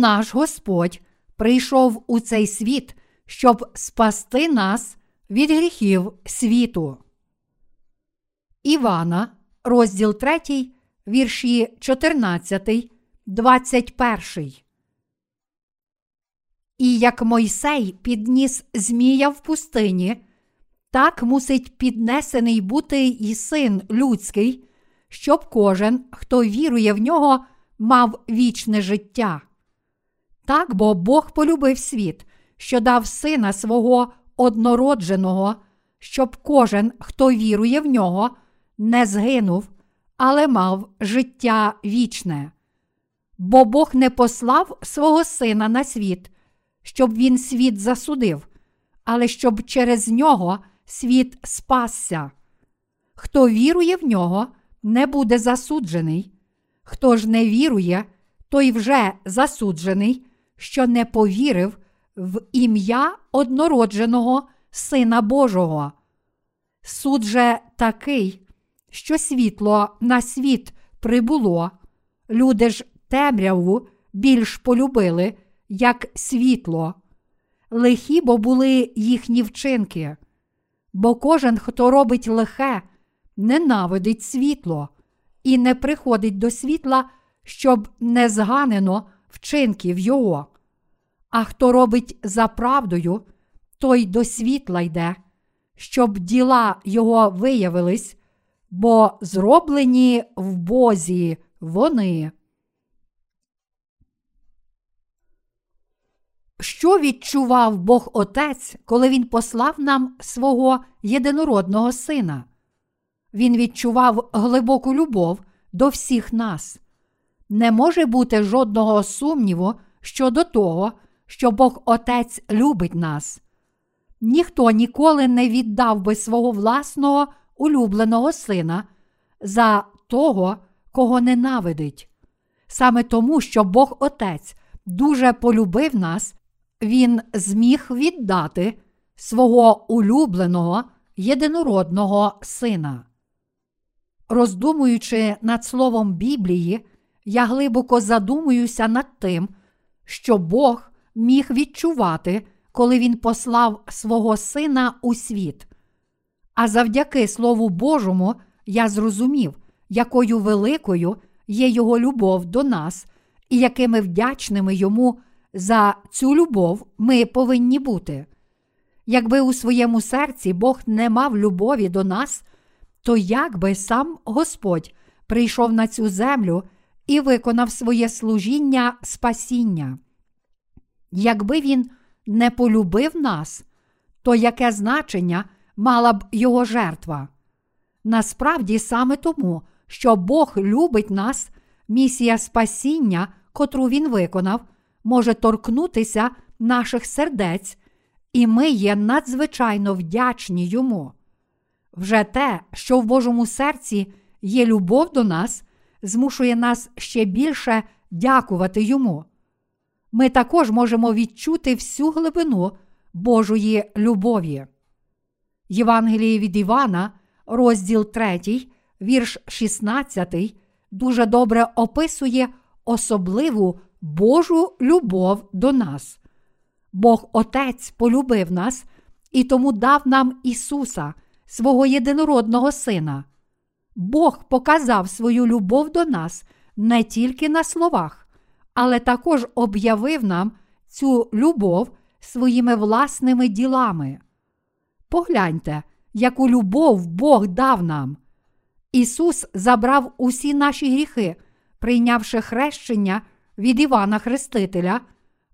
наш Господь прийшов у цей світ, щоб спасти нас від гріхів світу. Івана, розділ 3, вірші 14, 21. І як Мойсей підніс Змія в пустині, так мусить піднесений бути і син людський, щоб кожен, хто вірує в нього, мав вічне життя. Так бо Бог полюбив світ, що дав сина свого однородженого, щоб кожен, хто вірує в нього, не згинув, але мав життя вічне. Бо Бог не послав свого сина на світ, щоб він світ засудив, але щоб через нього світ спасся. Хто вірує в нього, не буде засуджений. Хто ж не вірує, той вже засуджений, що не повірив в ім'я однородженого Сина Божого. Суд же такий, що світло на світ прибуло, люди ж темряву більш полюбили, як світло. Лихі бо були їхні вчинки, бо кожен, хто робить лихе, ненавидить світло і не приходить до світла, щоб не зганено вчинків його. А хто робить за правдою, той до світла йде, щоб діла його виявились, бо зроблені в Бозі вони. Що відчував Бог Отець, коли Він послав нам свого єдинородного сина? Він відчував глибоку любов до всіх нас. Не може бути жодного сумніву щодо того, що Бог Отець любить нас. Ніхто ніколи не віддав би свого власного улюбленого сина за того, кого ненавидить. Саме тому, що Бог Отець дуже полюбив нас, Він зміг віддати свого улюбленого єдинородного сина. Роздумуючи над словом Біблії, я глибоко задумуюся над тим, що Бог міг відчувати, коли Він послав свого Сина у світ. А завдяки Слову Божому я зрозумів, якою великою є Його любов до нас, і якими вдячними йому за цю любов ми повинні бути. Якби у своєму серці Бог не мав любові до нас, то як би сам Господь прийшов на цю землю і виконав своє служіння спасіння? Якби він не полюбив нас, то яке значення мала б його жертва? Насправді саме тому, що Бог любить нас, місія спасіння, котру Він виконав, може торкнутися наших сердець, і ми є надзвичайно вдячні йому. Вже те, що в Божому серці є любов до нас, змушує нас ще більше дякувати йому. Ми також можемо відчути всю глибину Божої любові. Євангеліє від Івана, розділ 3, вірш 16, дуже добре описує особливу Божу любов до нас. Бог Отець полюбив нас і тому дав нам Ісуса, свого єдинородного Сина. Бог показав свою любов до нас не тільки на словах, але також об'явив нам цю любов своїми власними ділами. Погляньте, яку любов Бог дав нам. Ісус забрав усі наші гріхи, прийнявши хрещення від Івана Хрестителя,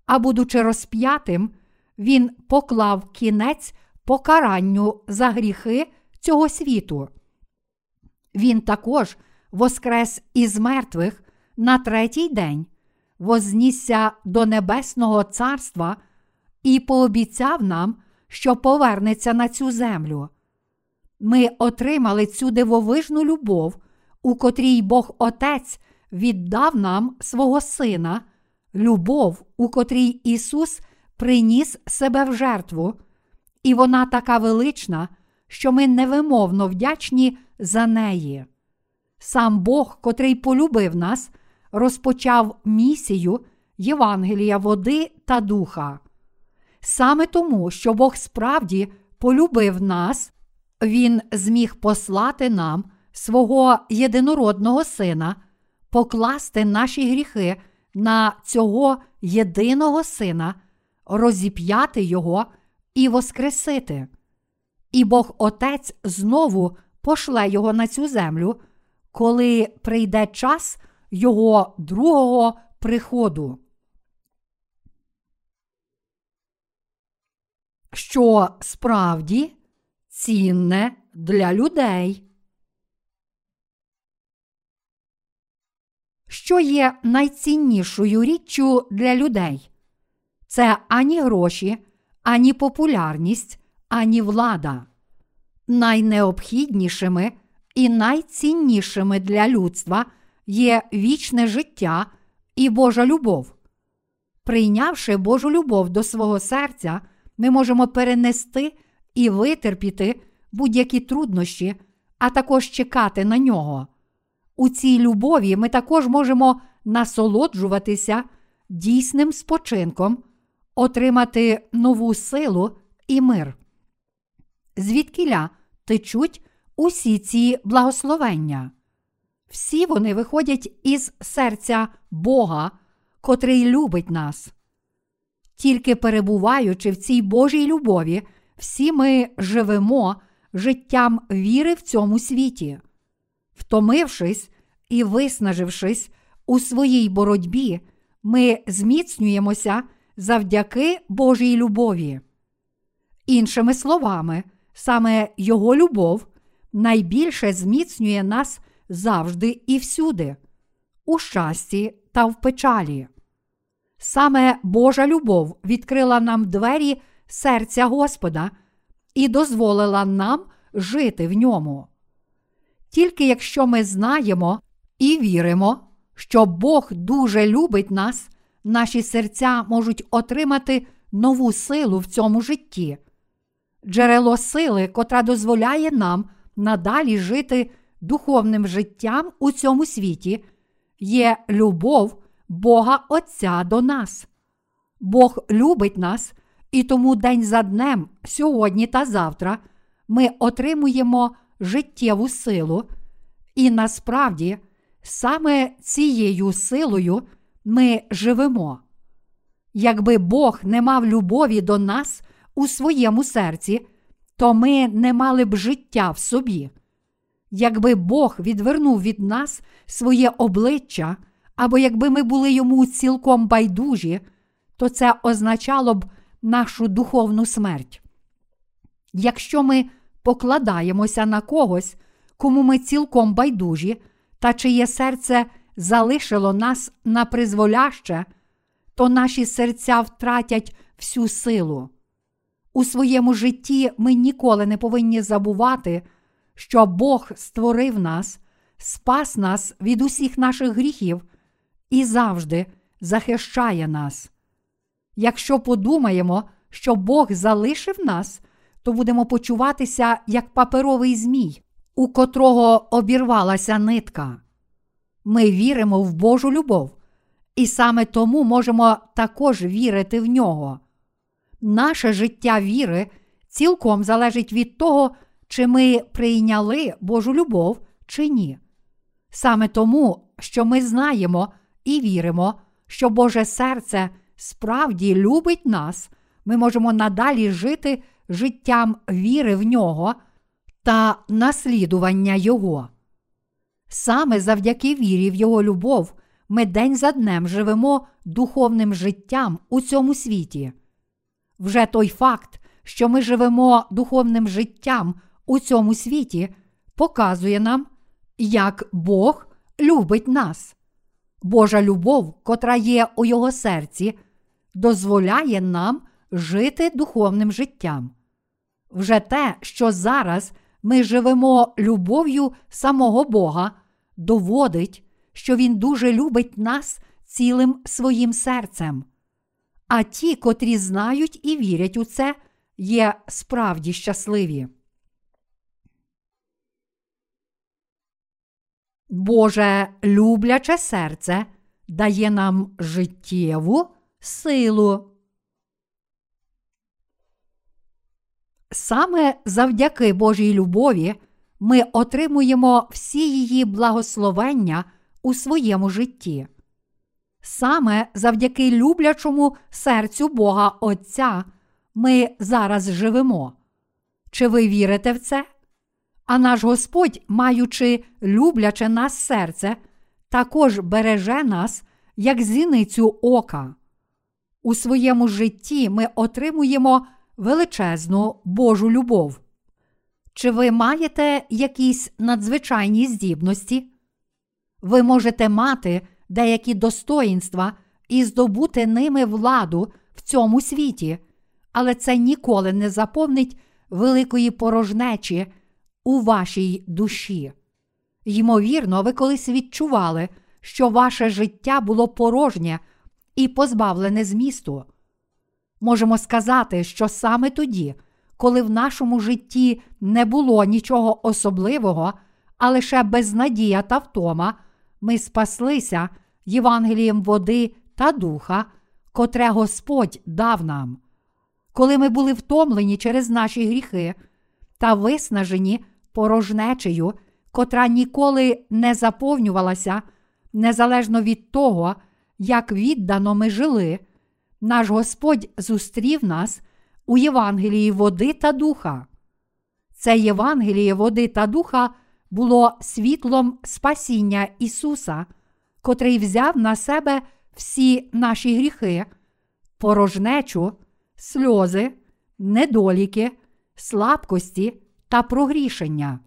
а будучи розп'ятим, Він поклав кінець покаранню за гріхи цього світу. Він також воскрес із мертвих на третій день, вознісся до Небесного Царства і пообіцяв нам, що повернеться на цю землю. Ми отримали цю дивовижну любов, у котрій Бог Отець віддав нам свого Сина, любов, у котрій Ісус приніс себе в жертву, і вона така велична, що ми невимовно вдячні за неї. Сам Бог, котрий полюбив нас, розпочав місію, Євангелія води та духа. Саме тому, що Бог справді полюбив нас, Він зміг послати нам свого єдинородного Сина, покласти наші гріхи на цього єдиного Сина, розіп'яти Його і воскресити. І Бог Отець знову пошле Його на цю землю, коли прийде час Його другого приходу. Що справді цінне для людей. Що є найціннішою річчю для людей? Це ані гроші, ані популярність, ані влада. Найнеобхіднішими і найціннішими для людства є вічне життя і Божа любов. Прийнявши Божу любов до свого серця, ми можемо перенести і витерпіти будь-які труднощі, а також чекати на нього. У цій любові ми також можемо насолоджуватися дійсним спочинком, отримати нову силу і мир. Звідкіля течуть усі ці благословення. Всі вони виходять із серця Бога, котрий любить нас. Тільки перебуваючи в цій Божій любові, всі ми живемо життям віри в цьому світі. Втомившись і виснажившись у своїй боротьбі, ми зміцнюємося завдяки Божій любові. Іншими словами, саме Його любов найбільше зміцнює нас завжди і всюди, у щасті та в печалі. Саме Божа любов відкрила нам двері серця Господа і дозволила нам жити в ньому. Тільки якщо ми знаємо і віримо, що Бог дуже любить нас, наші серця можуть отримати нову силу в цьому житті, джерело сили, котра дозволяє нам надалі жити духовним життям у цьому світі, є любов Бога Отця до нас. Бог любить нас, і тому день за днем, сьогодні та завтра, ми отримуємо життєву силу, і насправді саме цією силою ми живемо. Якби Бог не мав любові до нас у своєму серці, то ми не мали б життя в собі. Якби Бог відвернув від нас своє обличчя, або якби ми були йому цілком байдужі, то це означало б нашу духовну смерть. Якщо ми покладаємося на когось, кому ми цілком байдужі, та чиє серце залишило нас на призволяще, то наші серця втратять всю силу. У своєму житті ми ніколи не повинні забувати, що Бог створив нас, спас нас від усіх наших гріхів і завжди захищає нас. Якщо подумаємо, що Бог залишив нас, то будемо почуватися як паперовий змій, у котрого обірвалася нитка. Ми віримо в Божу любов, і саме тому можемо також вірити в нього. Наше життя віри цілком залежить від того, чи ми прийняли Божу любов чи ні. Саме тому, що ми знаємо і віримо, що Боже серце справді любить нас, ми можемо надалі жити життям віри в нього та наслідування Його. Саме завдяки вірі в Його любов ми день за днем живемо духовним життям у цьому світі. Вже той факт, що ми живемо духовним життям у цьому світі, показує нам, як Бог любить нас. Божа любов, котра є у Його серці, дозволяє нам жити духовним життям. Вже те, що зараз ми живемо любов'ю самого Бога, доводить, що Він дуже любить нас цілим своїм серцем. А ті, котрі знають і вірять у це, є справді щасливі. Боже любляче серце дає нам життєву силу. Саме завдяки Божій любові ми отримуємо всі її благословення у своєму житті. Саме завдяки люблячому серцю Бога Отця ми зараз живемо. Чи ви вірите в це? А наш Господь, маючи любляче нас серце, також береже нас, як зіницю ока. У своєму житті ми отримуємо величезну Божу любов. Чи ви маєте якісь надзвичайні здібності? Ви можете мати деякі достоїнства і здобути ними владу в цьому світі, але це ніколи не заповнить великої порожнечі у вашій душі. Ймовірно, ви колись відчували, що ваше життя було порожнє і позбавлене змісту. Можемо сказати, що саме тоді, коли в нашому житті не було нічого особливого, а лише безнадія та втома, ми спаслися Євангелієм води та духа, котре Господь дав нам. Коли ми були втомлені через наші гріхи та виснажені порожнечею, котра ніколи не заповнювалася, незалежно від того, як віддано ми жили, наш Господь зустрів нас у Євангелії води та духа. Це Євангеліє води та духа було світлом спасіння Ісуса, котрий взяв на себе всі наші гріхи, порожнечу, сльози, недоліки, слабкості та прогрішення.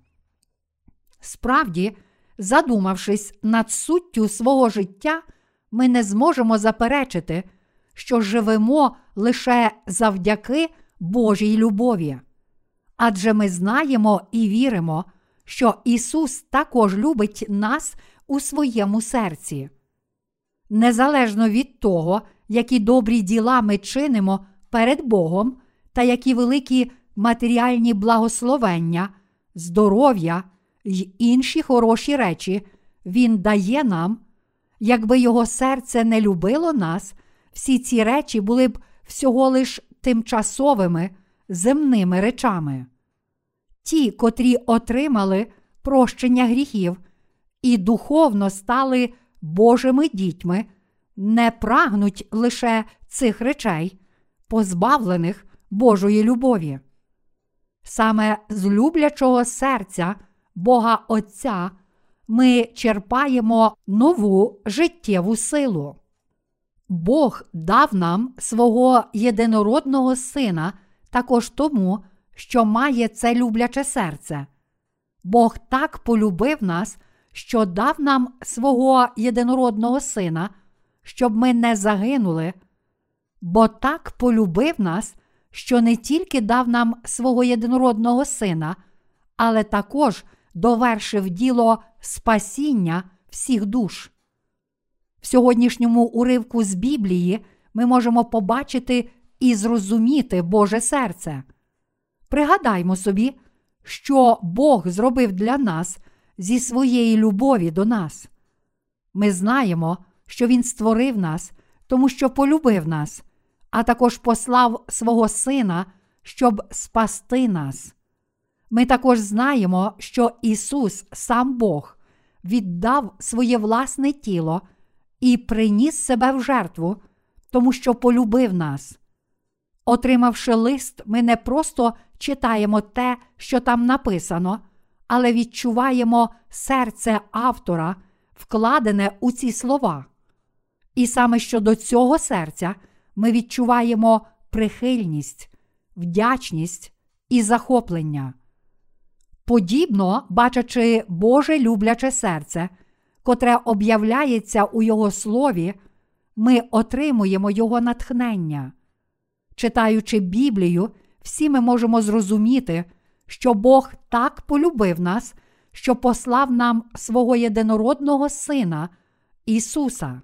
Справді, задумавшись над суттю свого життя, ми не зможемо заперечити, що живемо лише завдяки Божій любові. Адже ми знаємо і віримо, що Ісус також любить нас у своєму серці. Незалежно від того, які добрі діла ми чинимо перед Богом та які великі матеріальні благословення, здоров'я й інші хороші речі Він дає нам, якби Його серце не любило нас, всі ці речі були б всього лиш тимчасовими земними речами. Ті, котрі отримали прощення гріхів і духовно стали Божими дітьми, не прагнуть лише цих речей, позбавлених Божої любові. Саме з люблячого серця Бога Отця ми черпаємо нову життєву силу. Бог дав нам свого єдинородного сина також тому, що має це любляче серце. Бог так полюбив нас, що дав нам свого єдинородного сина, щоб ми не загинули, бо так полюбив нас, що не тільки дав нам свого єдинородного сина, але також довершив діло спасіння всіх душ. В сьогоднішньому уривку з Біблії ми можемо побачити і зрозуміти Боже серце. Пригадаймо собі, що Бог зробив для нас зі своєї любові до нас. Ми знаємо, що Він створив нас, тому що полюбив нас, а також послав свого Сина, щоб спасти нас. Ми також знаємо, що Ісус, сам Бог, віддав своє власне тіло і приніс себе в жертву, тому що полюбив нас. Отримавши лист, ми не просто читаємо те, що там написано, але відчуваємо серце автора, вкладене у ці слова. І саме щодо цього серця ми відчуваємо прихильність, вдячність і захоплення. Подібно, бачачи Боже любляче серце, котре об'являється у Його слові, ми отримуємо Його натхнення. Читаючи Біблію, всі ми можемо зрозуміти, що Бог так полюбив нас, що послав нам свого єдинородного Сина Ісуса.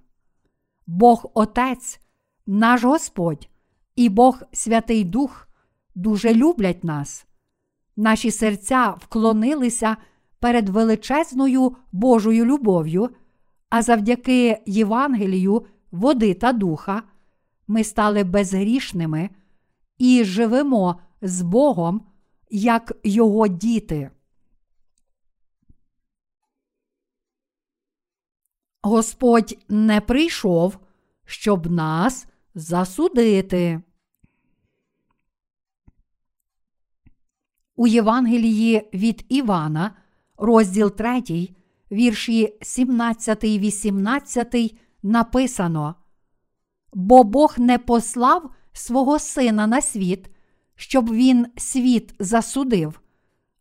Бог Отець, наш Господь і Бог Святий Дух дуже люблять нас. Наші серця вклонилися перед величезною Божою любов'ю, А завдяки Євангелію, води та духа, ми стали безгрішними і живемо з Богом як Його діти. Господь не прийшов, щоб нас засудити. У Євангелії від Івана, розділ 3, вірші 17, 18 написано: Бо Бог не послав свого Сина на світ, щоб Він світ засудив,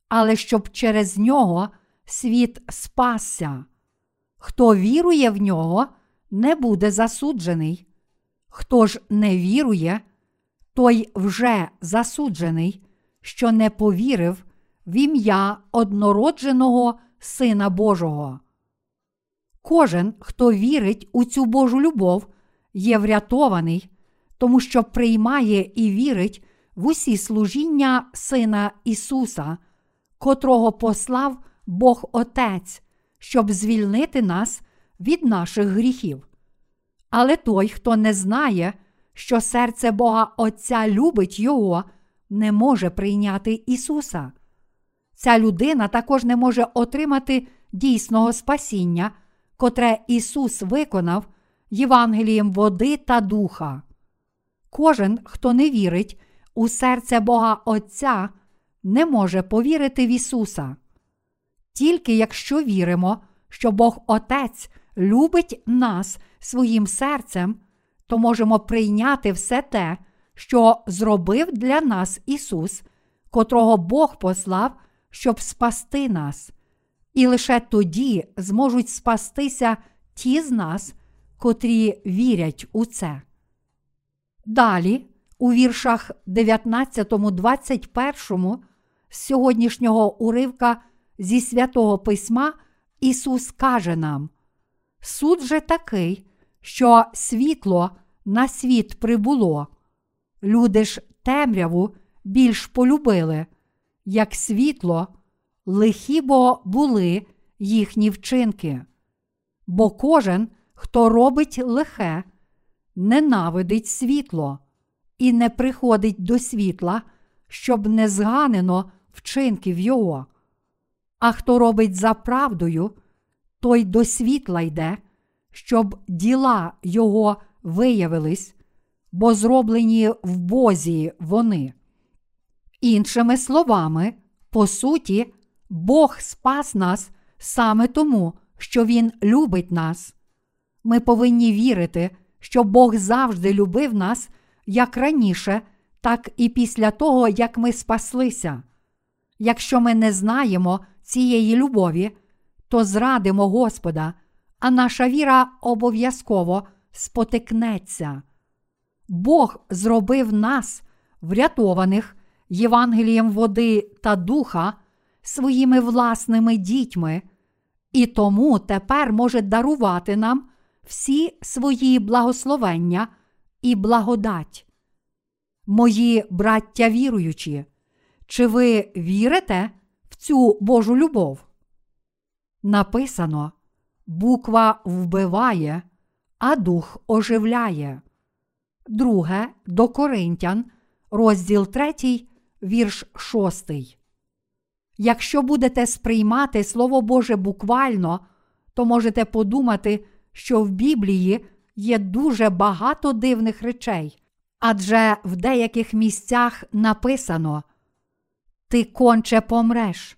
але щоб через нього світ спасся. Хто вірує в нього, не буде засуджений. Хто ж не вірує, той вже засуджений, що не повірив в ім'я однородженого Сина Божого. Кожен, хто вірить у цю Божу любов, є врятований, тому що приймає і вірить в усі служіння Сина Ісуса, котрого послав Бог Отець, щоб звільнити нас від наших гріхів. Але той, хто не знає, що серце Бога Отця любить Його, не може прийняти Ісуса. Ця людина також не може отримати дійсного спасіння, котре Ісус виконав Євангелієм води та духа. Кожен, хто не вірить у серце Бога Отця, не може повірити в Ісуса. Тільки якщо віримо, що Бог Отець любить нас своїм серцем, то можемо прийняти все те, що зробив для нас Ісус, котрого Бог послав, щоб спасти нас. І лише тоді зможуть спастися ті з нас, котрі вірять у це. Далі, у віршах 19, 21 з сьогоднішнього уривка зі святого Письма Ісус каже нам: Суд же такий, що світло на світ прибуло, люди ж темряву більш полюбили, як світло, лихі бо були їхні вчинки. Бо кожен, хто робить лихе, ненавидить світло і не приходить до світла, щоб не зганено вчинків його. А хто робить за правдою, той до світла йде, щоб діла його виявились, бо зроблені в Бозі вони. Іншими словами, по суті, Бог спас нас саме тому, що Він любить нас. Ми повинні вірити, що Бог завжди любив нас як раніше, так і після того, як ми спаслися. Якщо ми не знаємо цієї любові, то зрадимо Господа, а наша віра обов'язково спотикнеться. Бог зробив нас, врятованих Євангелієм води та духа, своїми власними дітьми, і тому тепер може дарувати нам всі свої благословення і благодать. Мої браття віруючі, чи ви вірите в цю Божу любов? Написано буква вбиває, а дух оживляє. Друге до Коринтян, розділ 3, вірш 6. Якщо будете сприймати Слово Боже буквально, то можете подумати, що в Біблії є дуже багато дивних речей, адже в деяких місцях написано Ти конче помреш.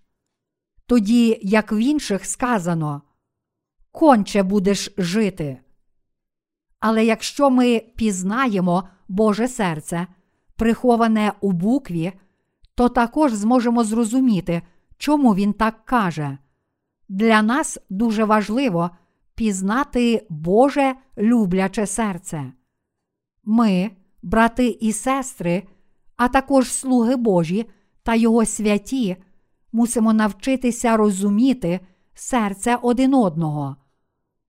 Тоді, як в інших сказано, конче будеш жити. Але якщо ми пізнаємо Боже серце, приховане у букві, то також зможемо зрозуміти, чому він так каже. Для нас дуже важливо пізнати Боже любляче серце. Ми, брати і сестри, а також слуги Божі та Його святі, мусимо навчитися розуміти серце один одного.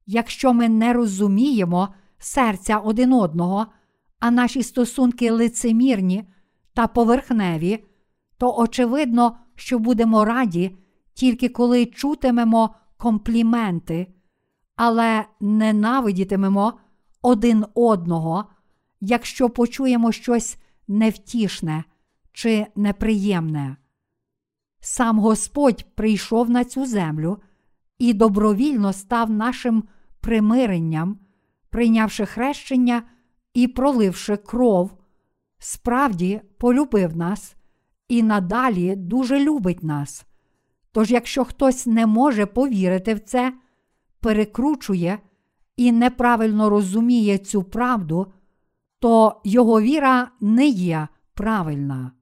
Якщо ми не розуміємо серця один одного, а наші стосунки лицемірні та поверхневі, то очевидно, що будемо раді тільки коли чутимемо компліменти, але ненавидітимемо один одного, якщо почуємо щось невтішне чи неприємне. Сам Господь прийшов на цю землю і добровільно став нашим примиренням, прийнявши хрещення і проливши кров, справді полюбив нас і надалі дуже любить нас. Тож, якщо хтось не може повірити в це, перекручує і неправильно розуміє цю правду, то його віра не є правильна.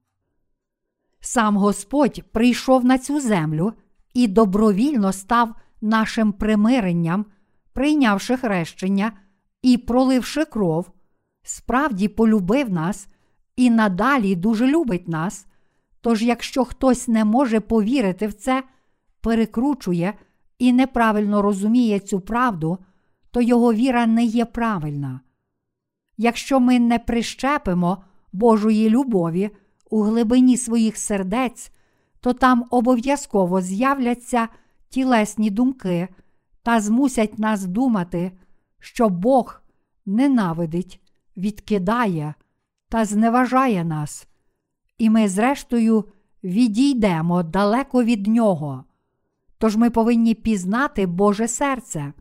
Сам Господь прийшов на цю землю і добровільно став нашим примиренням, прийнявши хрещення і проливши кров, справді полюбив нас і надалі дуже любить нас. Тож, якщо хтось не може повірити в це, перекручує і неправильно розуміє цю правду, то його віра не є правильна. Якщо ми не прищепимо Божої любові у глибині своїх сердець, то там обов'язково з'являться тілесні думки та змусять нас думати, що Бог ненавидить, відкидає та зневажає нас, і ми, зрештою, відійдемо далеко від Нього. Тож ми повинні пізнати Боже серце,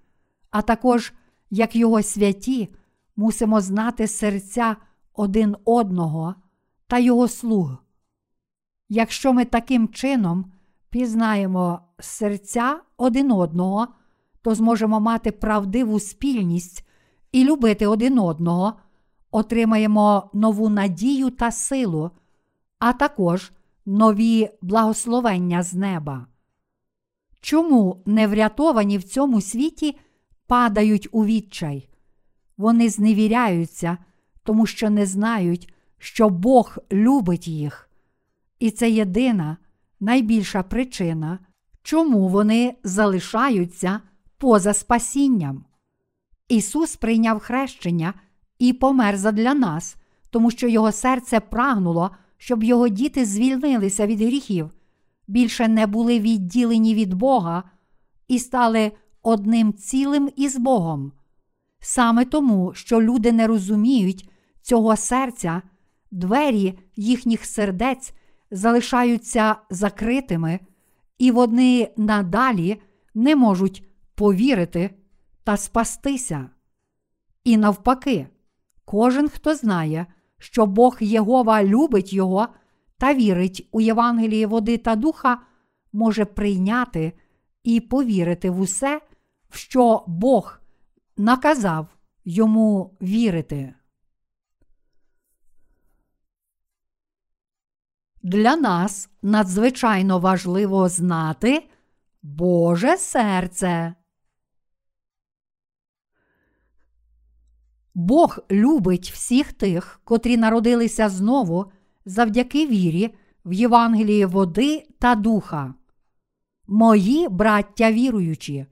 а також, як Його святі, мусимо знати серця один одного та Його слуг. Якщо ми таким чином пізнаємо серця один одного, то зможемо мати правдиву спільність і любити один одного, отримаємо нову надію та силу, а також нові благословення з неба. Чому неврятовані в цьому світі падають у відчай? Вони зневіряються, тому що не знають, що Бог любить їх. І це єдина найбільша причина, чому вони залишаються поза спасінням. Ісус прийняв хрещення і помер задля нас, тому що Його серце прагнуло, щоб його діти звільнилися від гріхів, більше не були відділені від Бога і стали одним цілим із Богом. Саме тому, що люди не розуміють цього серця, двері їхніх сердець залишаються закритими, і вони надалі не можуть повірити та спастися. І навпаки, кожен, хто знає, що Бог Єгова любить його та вірить у Євангеліє води та духа, може прийняти і повірити в усе, в що Бог наказав йому вірити. Для нас надзвичайно важливо знати Боже серце. Бог любить всіх тих, котрі народилися знову завдяки вірі в Євангелії води та духа. Мої браття віруючі,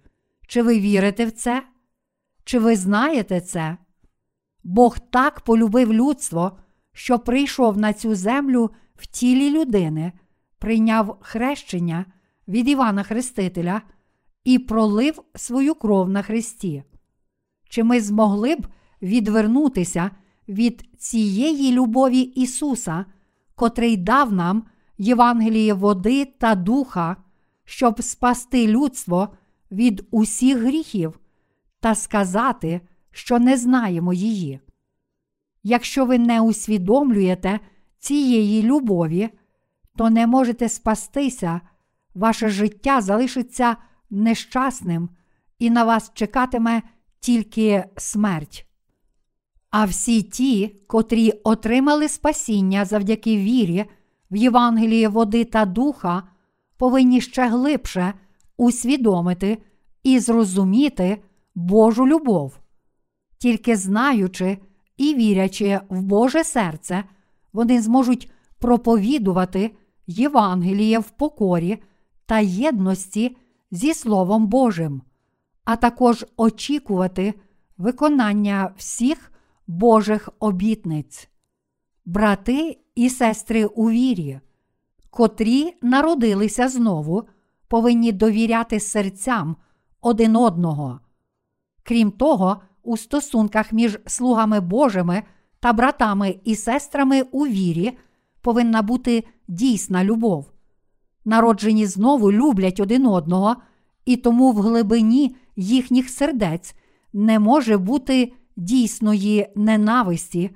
чи ви вірите в це? Чи ви знаєте це? Бог так полюбив людство, що прийшов на цю землю в тілі людини, прийняв хрещення від Івана Хрестителя і пролив свою кров на Христі. Чи ми змогли б відвернутися від цієї любові Ісуса, котрий дав нам Євангеліє води та духа, щоб спасти людство від усіх гріхів та сказати, що не знаємо її. Якщо ви не усвідомлюєте цієї любові, то не можете спастися, ваше життя залишиться нещасним, і на вас чекатиме тільки смерть. А всі ті, котрі отримали спасіння завдяки вірі в Євангеліє води та духа, повинні ще глибше усвідомити і зрозуміти Божу любов. Тільки знаючи і вірячи в Боже серце, вони зможуть проповідувати Євангеліє в покорі та єдності зі Словом Божим, а також очікувати виконання всіх Божих обітниць, брати і сестри у вірі, котрі народилися знову, повинні довіряти серцям один одного. Крім того, у стосунках між слугами Божими та братами і сестрами у вірі повинна бути дійсна любов. Народжені знову люблять один одного, і тому в глибині їхніх сердець не може бути дійсної ненависті,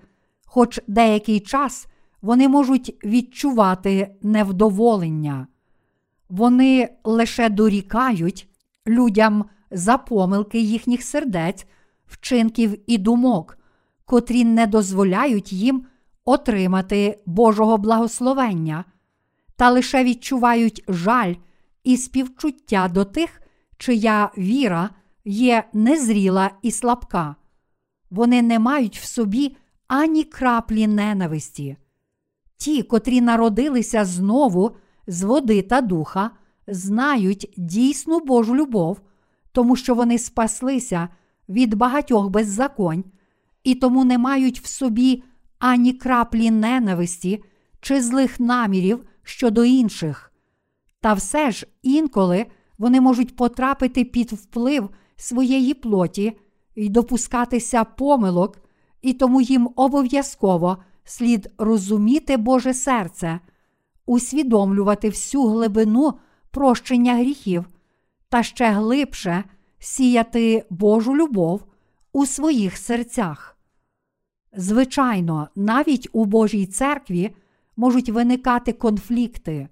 хоч деякий час вони можуть відчувати невдоволення. Вони лише дорікають людям за помилки їхніх сердець, вчинків і думок, котрі не дозволяють їм отримати Божого благословення, та лише відчувають жаль і співчуття до тих, чия віра є незріла і слабка. Вони не мають в собі ані краплі ненависті. Ті, котрі народилися знову з води та духа, знають дійсну Божу любов, тому що вони спаслися від багатьох беззаконь, і тому не мають в собі ані краплі ненависті чи злих намірів щодо інших. Та все ж інколи вони можуть потрапити під вплив своєї плоті і допускатися помилок, і тому їм обов'язково слід розуміти Боже серце, усвідомлювати всю глибину прощення гріхів та ще глибше сіяти Божу любов у своїх серцях. Звичайно, навіть у Божій церкві можуть виникати конфлікти.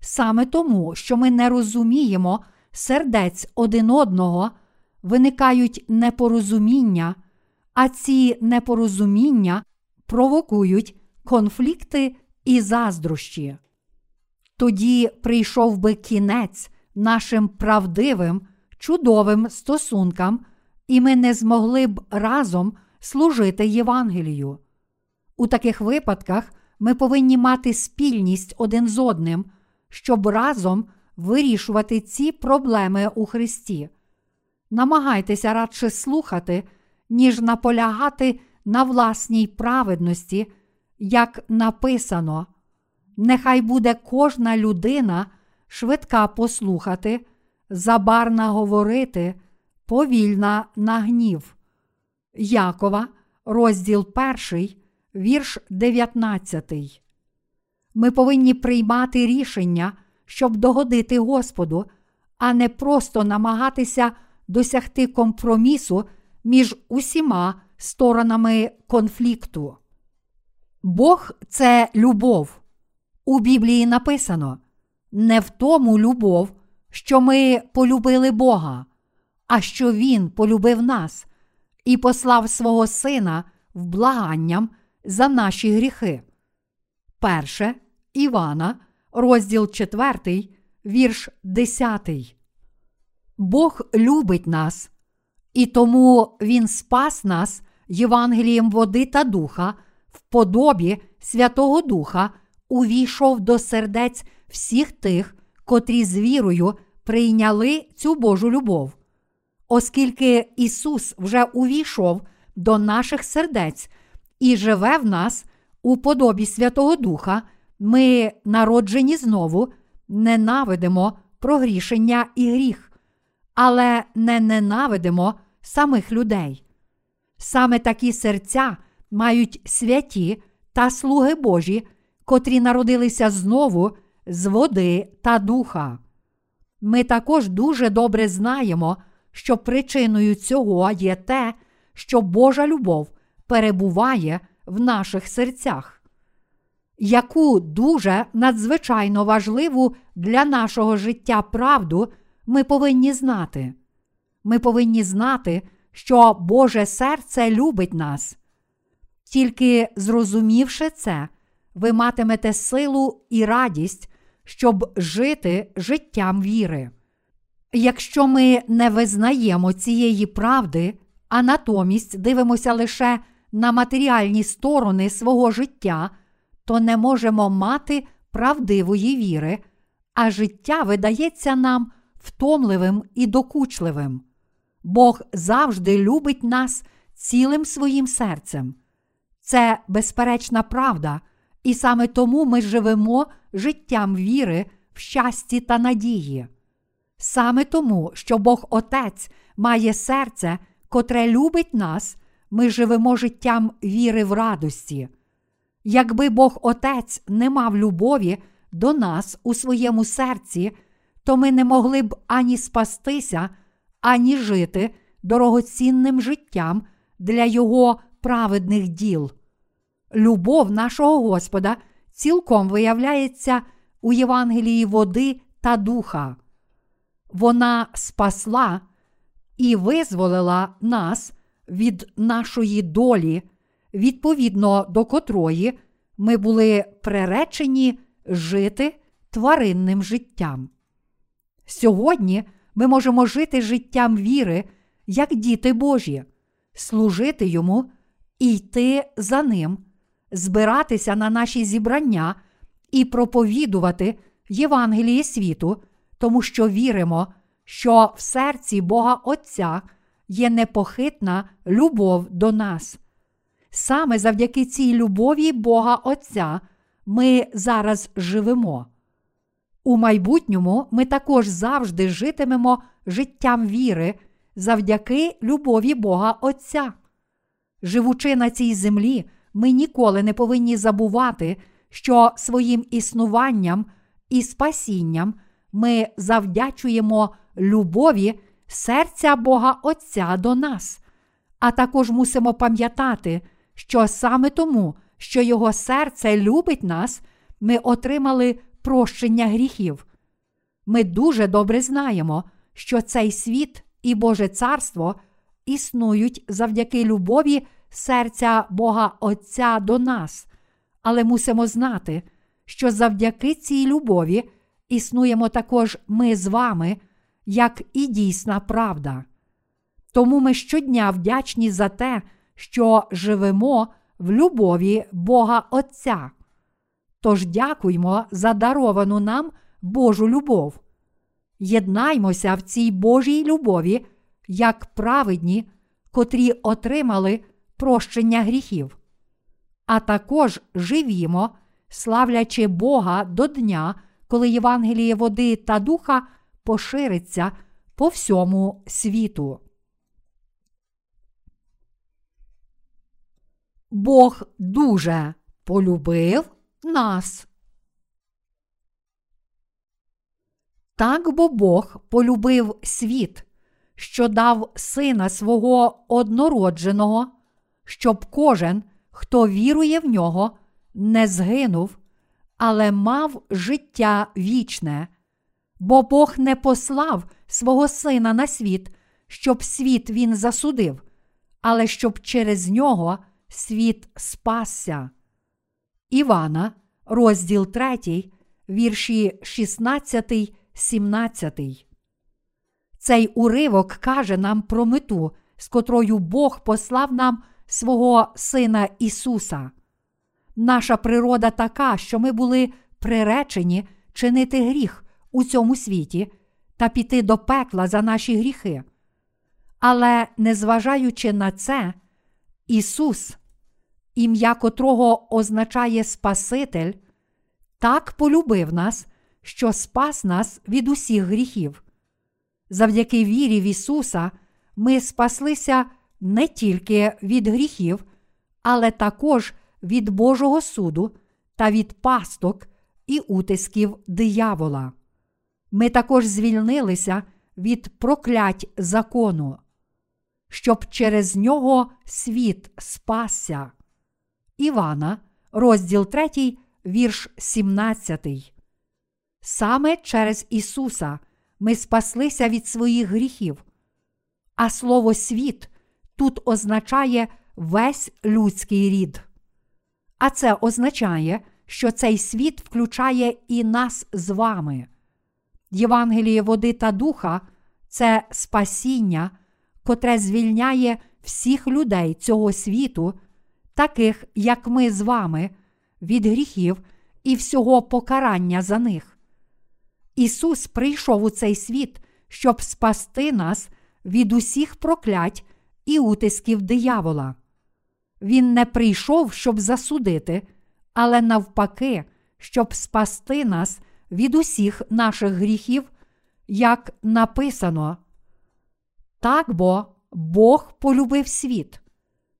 Саме тому, що ми не розуміємо сердець один одного, виникають непорозуміння, а ці непорозуміння провокують конфлікти і заздрощі. Тоді прийшов би кінець нашим правдивим, чудовим стосункам, і ми не змогли б разом служити Євангелію. У таких випадках ми повинні мати спільність один з одним, щоб разом вирішувати ці проблеми у Христі. Намагайтеся радше слухати, ніж наполягати на власній праведності, як написано. Нехай буде кожна людина швидка послухати, забарна говорити, повільна на гнів. Якова, розділ 1, вірш 19. Ми повинні приймати рішення, щоб догодити Господу, а не просто намагатися досягти компромісу між усіма сторонами конфлікту. Бог це любов. У Біблії написано не в тому любов, що ми полюбили Бога, а що Він полюбив нас і послав свого Сина в благанням за наші гріхи. Перше Івана, розділ 4, вірш 10. Бог любить нас, і тому Він спас нас Євангелієм води та духа, в подобі Святого Духа увійшов до сердець всіх тих, котрі з вірою прийняли цю Божу любов. Оскільки Ісус вже увійшов до наших сердець і живе в нас у подобі Святого Духа, ми, народжені знову, ненавидимо прогрішення і гріх, але не ненавидимо самих людей. Саме такі серця мають святі та слуги Божі, котрі народилися знову з води та духа. Ми також дуже добре знаємо, що причиною цього є те, що Божа любов перебуває в наших серцях. Яку дуже надзвичайно важливу для нашого життя правду ми повинні знати. Ми повинні знати, що Боже серце любить нас. Тільки зрозумівши це, ви матимете силу і радість, щоб жити життям віри. Якщо ми не визнаємо цієї правди, а натомість дивимося лише на матеріальні сторони свого життя, то не можемо мати правдивої віри, а життя видається нам втомливим і докучливим. Бог завжди любить нас цілим своїм серцем. Це безперечна правда, і саме тому ми живемо життям віри в щасті та надії. Саме тому, що Бог Отець має серце, котре любить нас, ми живемо життям віри в радості. Якби Бог Отець не мав любові до нас у своєму серці, то ми не могли б ані спастися, ані жити дорогоцінним життям для Його праведних діл. Любов нашого Господа цілком виявляється у Євангелії води та духа. Вона спасла і визволила нас від нашої долі, відповідно до котрої ми були приречені жити тваринним життям. Сьогодні ми можемо жити життям віри, як діти Божі, служити йому і йти за ним, збиратися на наші зібрання і проповідувати Євангеліє світу, тому що віримо, що в серці Бога Отця є непохитна любов до нас. Саме завдяки цій любові Бога Отця ми зараз живемо. У майбутньому ми також завжди житимемо життям віри завдяки любові Бога Отця. Живучи на цій землі, ми ніколи не повинні забувати, що своїм існуванням і спасінням ми завдячуємо любові серця Бога Отця до нас, а також мусимо пам'ятати, що саме тому, що Його серце любить нас, ми отримали прощення гріхів. Ми дуже добре знаємо, що цей світ і Боже Царство існують завдяки любові серця Бога Отця до нас, але мусимо знати, що завдяки цій любові існуємо також ми з вами, як і дійсна правда. Тому ми щодня вдячні за те, що живемо в любові Бога Отця. Тож дякуймо за даровану нам Божу любов. Єднаймося в цій Божій любові, як праведні, котрі отримали прощення гріхів, а також живімо, славлячи Бога до дня, коли Євангеліє води та духа пошириться по всьому світу. Бог дуже полюбив нас. Так бо Бог полюбив світ, що дав сина свого однородженого, щоб кожен, хто вірує в нього, не згинув, але мав життя вічне, бо Бог не послав свого сина на світ, щоб світ він засудив, але щоб через нього світ спасся. Івана, розділ 3, вірші 16, 17. Цей уривок каже нам про мету, з котрою Бог послав нам свого Сина Ісуса. Наша природа така, що ми були приречені чинити гріх у цьому світі та піти до пекла за наші гріхи. Але, незважаючи на це, Ісус, ім'я котрого означає Спаситель, так полюбив нас, що спас нас від усіх гріхів. Завдяки вірі в Ісуса ми спаслися не тільки від гріхів, але також від Божого суду та від пасток і утисків диявола. Ми також звільнилися від проклять закону, щоб через нього світ спасся. Івана, розділ 3, вірш 17. Саме через Ісуса ми спаслися від своїх гріхів. А слово світ тут означає весь людський рід. А це означає, що цей світ включає і нас з вами. Євангеліє води та духа це спасіння, котре звільняє всіх людей цього світу, таких як ми з вами, від гріхів і всього покарання за них. Ісус прийшов у цей світ, щоб спасти нас від усіх проклять і утисків диявола. Він не прийшов, щоб засудити, але навпаки, щоб спасти нас від усіх наших гріхів, як написано. Так бо Бог полюбив світ,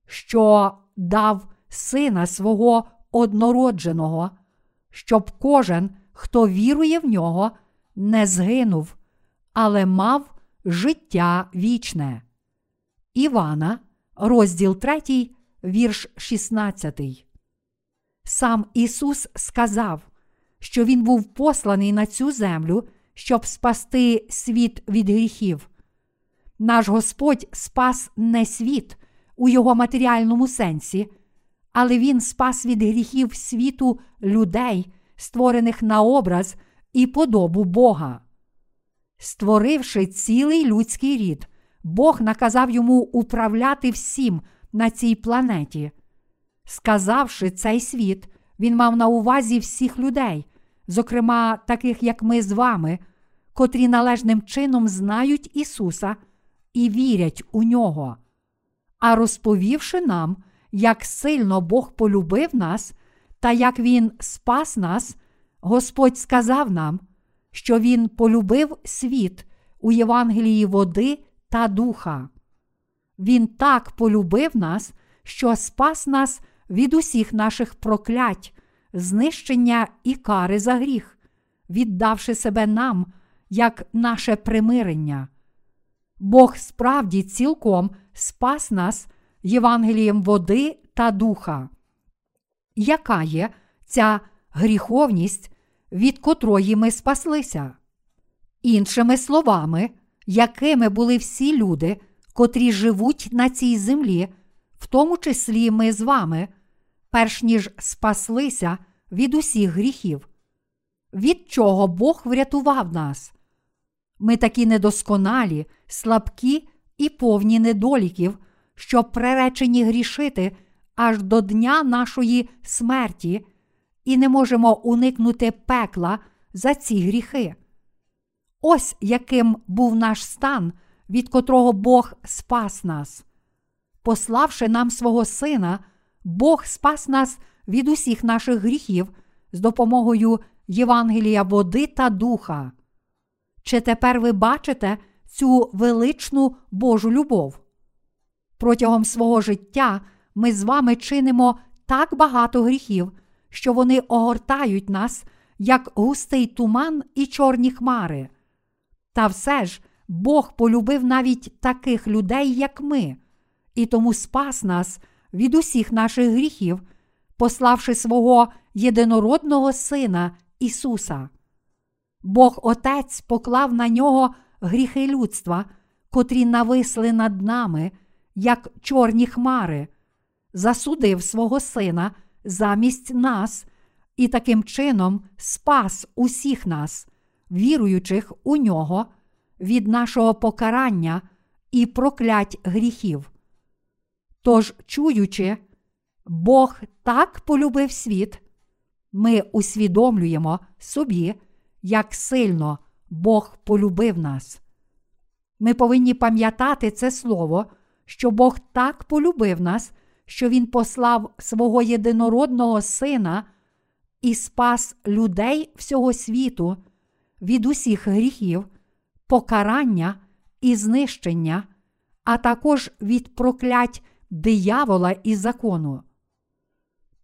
що дав сина свого однородженого, щоб кожен, хто вірує в нього, не згинув, але мав життя вічне. Івана, розділ 3, вірш 16. Сам Ісус сказав, що Він був посланий на цю землю, щоб спасти світ від гріхів. Наш Господь спас не світ у його матеріальному сенсі, але Він спас від гріхів світу людей, створених на образ і подобу Бога. Створивши цілий людський рід, Бог наказав йому управляти всім на цій планеті. Сказавши цей світ, він мав на увазі всіх людей, зокрема таких, як ми з вами, котрі належним чином знають Ісуса і вірять у нього. А розповівши нам, як сильно Бог полюбив нас та як Він спас нас, Господь сказав нам, що Він полюбив світ у Євангелії води та духа. Він так полюбив нас, що спас нас від усіх наших проклять, знищення і кари за гріх, віддавши себе нам як наше примирення. Бог справді цілком спас нас Євангелієм води та духа. Яка є ця гріховність, від котрої ми спаслися? Іншими словами, якими були всі люди, котрі живуть на цій землі, в тому числі ми з вами, перш ніж спаслися від усіх гріхів? Від чого Бог врятував нас? Ми такі недосконалі, слабкі і повні недоліків, що приречені грішити аж до дня нашої смерті, і не можемо уникнути пекла за ці гріхи. Ось яким був наш стан, від котрого Бог спас нас. Пославши нам свого Сина, Бог спас нас від усіх наших гріхів з допомогою Євангелія води та духа. Чи тепер ви бачите цю величну Божу любов? Протягом свого життя ми з вами чинимо так багато гріхів, що вони огортають нас, як густий туман і чорні хмари. Та все ж Бог полюбив навіть таких людей, як ми, і тому спас нас від усіх наших гріхів, пославши свого єдинородного Сина Ісуса. Бог Отець поклав на нього гріхи людства, котрі нависли над нами, як чорні хмари, засудив свого Сина замість нас і таким чином спас усіх нас, віруючих у нього, від нашого покарання і проклять гріхів. Тож, чуючи, Бог так полюбив світ, ми усвідомлюємо собі, як сильно Бог полюбив нас. Ми повинні пам'ятати це слово, що Бог так полюбив нас, що Він послав свого єдинородного Сина і спас людей всього світу від усіх гріхів, покарання і знищення, а також від проклять диявола і закону.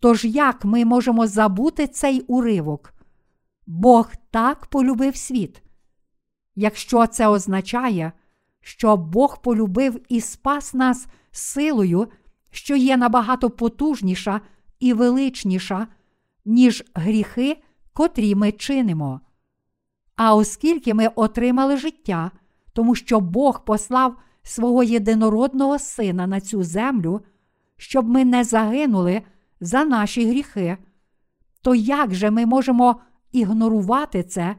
Тож як ми можемо забути цей уривок? Бог так полюбив світ. Якщо це означає, що Бог полюбив і спас нас силою, що є набагато потужніша і величніша, ніж гріхи, котрі ми чинимо. А оскільки ми отримали життя, тому що Бог послав свого єдинородного Сина на цю землю, щоб ми не загинули за наші гріхи, то як же ми можемо ігнорувати це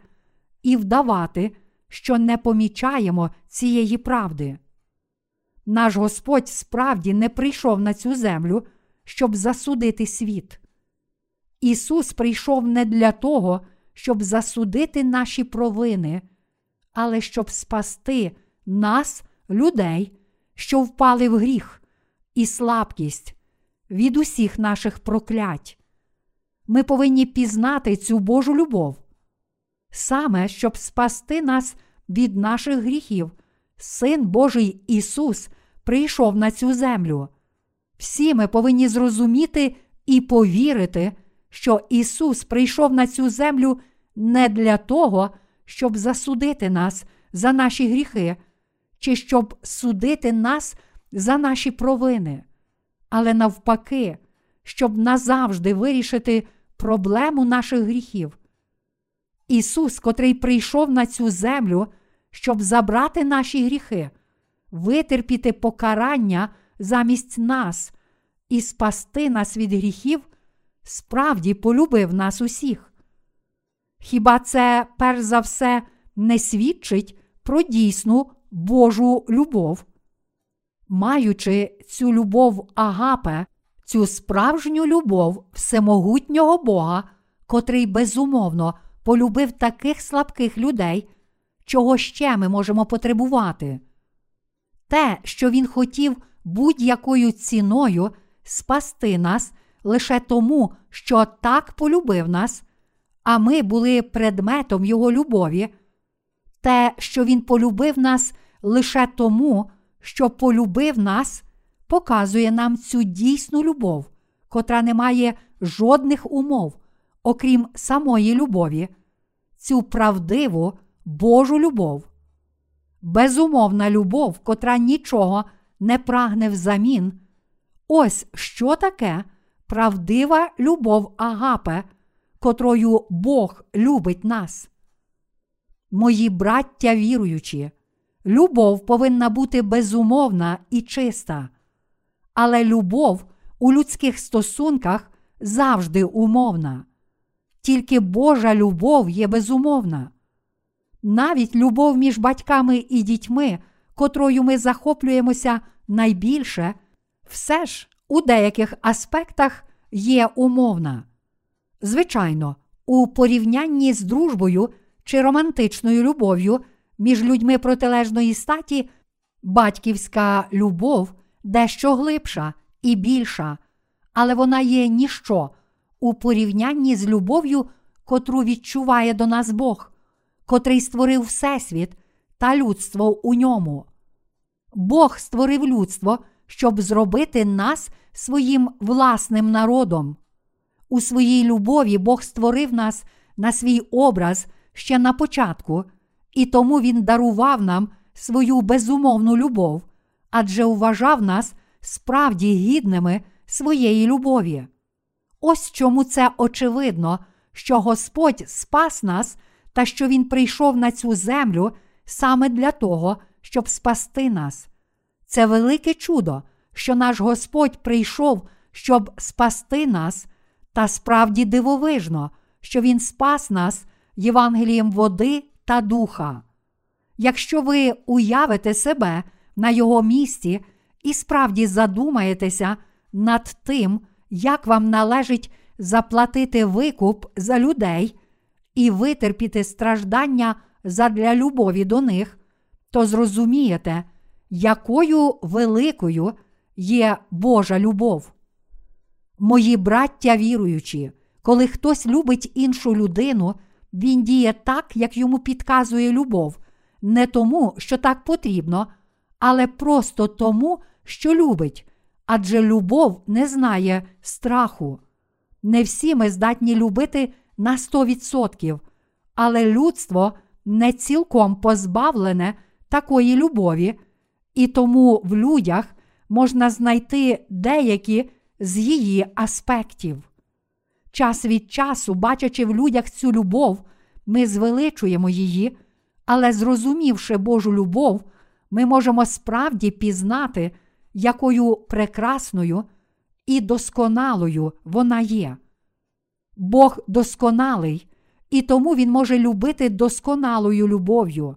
і вдавати, що не помічаємо цієї правди? Наш Господь справді не прийшов на цю землю, щоб засудити світ. Ісус прийшов не для того, щоб засудити наші провини, але щоб спасти нас, людей, що впали в гріх і слабкість від усіх наших проклять. Ми повинні пізнати цю Божу любов. Саме щоб спасти нас від наших гріхів, Син Божий Ісус прийшов на цю землю. Всі ми повинні зрозуміти і повірити, що Ісус прийшов на цю землю не для того, щоб засудити нас за наші гріхи, чи щоб судити нас за наші провини, але навпаки, щоб назавжди вирішити проблему наших гріхів. Ісус, котрий прийшов на цю землю, щоб забрати наші гріхи, витерпіти покарання замість нас і спасти нас від гріхів, справді полюбив нас усіх. Хіба це, перш за все, не свідчить про дійсну Божу любов? Маючи цю любов Агапе, цю справжню любов всемогутнього Бога, котрий безумовно полюбив таких слабких людей, чого ще ми можемо потребувати? Те, що Він хотів будь-якою ціною спасти нас лише тому, що так полюбив нас, а ми були предметом Його любові, те, що Він полюбив нас лише тому, що полюбив нас, показує нам цю дійсну любов, котра не має жодних умов, окрім самої любові, цю правдиву Божу любов. Безумовна любов, котра нічого не прагне взамін. Ось що таке правдива любов Агапе, котрою Бог любить нас. Мої браття віруючі, любов повинна бути безумовна і чиста, але любов у людських стосунках завжди умовна. Тільки Божа любов є безумовна. Навіть любов між батьками і дітьми, котрою ми захоплюємося найбільше, все ж у деяких аспектах є умовна. Звичайно, у порівнянні з дружбою чи романтичною любов'ю між людьми протилежної статі батьківська любов дещо глибша і більша, але вона є ніщо у порівнянні з любов'ю, котру відчуває до нас Бог, котрий створив Всесвіт та людство у ньому. Бог створив людство, щоб зробити нас своїм власним народом. У своїй любові Бог створив нас на свій образ ще на початку, і тому Він дарував нам свою безумовну любов, адже вважав нас справді гідними своєї любові. Ось чому це очевидно, що Господь спас нас та що Він прийшов на цю землю саме для того, щоб спасти нас. Це велике чудо, що наш Господь прийшов, щоб спасти нас, та справді дивовижно, що Він спас нас Євангелієм води та духа. Якщо ви уявите себе на Його місці і справді задумаєтеся над тим, як вам належить заплатити викуп за людей і витерпіти страждання задля любові до них, то зрозумієте, якою великою є Божа любов. Мої браття віруючі, коли хтось любить іншу людину, він діє так, як йому підказує любов, не тому, що так потрібно, але просто тому, що любить, адже любов не знає страху. Не всі ми здатні любити на 100%, але людство не цілком позбавлене такої любові, і тому в людях можна знайти деякі з її аспектів. Час від часу, бачачи в людях цю любов, ми звеличуємо її, але зрозумівши Божу любов, ми можемо справді пізнати, якою прекрасною і досконалою вона є. Бог досконалий, і тому Він може любити досконалою любов'ю.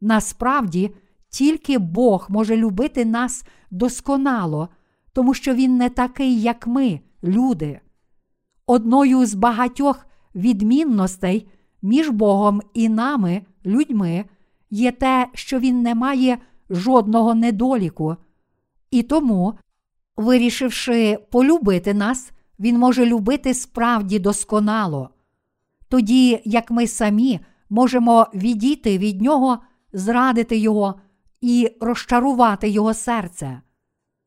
Насправді, тільки Бог може любити нас досконало, тому що Він не такий, як ми, люди. Одною з багатьох відмінностей між Богом і нами, людьми, є те, що Він не має жодного недоліку. І тому, вирішивши полюбити нас, Він може любити справді досконало. Тоді, як ми самі можемо відійти від Нього, зрадити Його і розчарувати його серце.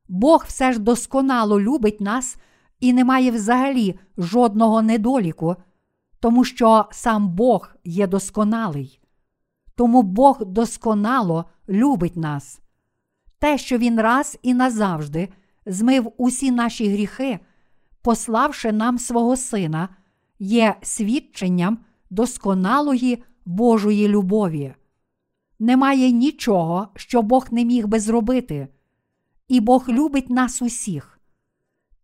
Бог все ж досконало любить нас і не має взагалі жодного недоліку, тому що сам Бог є досконалий. Тому Бог досконало любить нас. Те, що Він раз і назавжди змив усі наші гріхи, пославши нам свого Сина, є свідченням досконалої Божої любові. Немає нічого, що Бог не міг би зробити, і Бог любить нас усіх.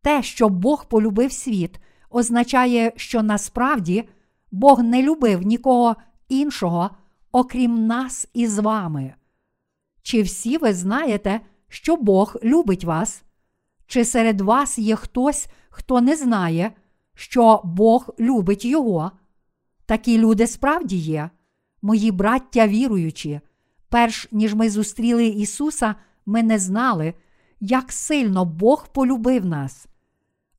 Те, що Бог полюбив світ, означає, що насправді Бог не любив нікого іншого, окрім нас із вами. Чи всі ви знаєте, що Бог любить вас? Чи серед вас є хтось, хто не знає, що Бог любить його? Такі люди справді є, мої браття віруючі. Перш ніж ми зустріли Ісуса, ми не знали, як сильно Бог полюбив нас.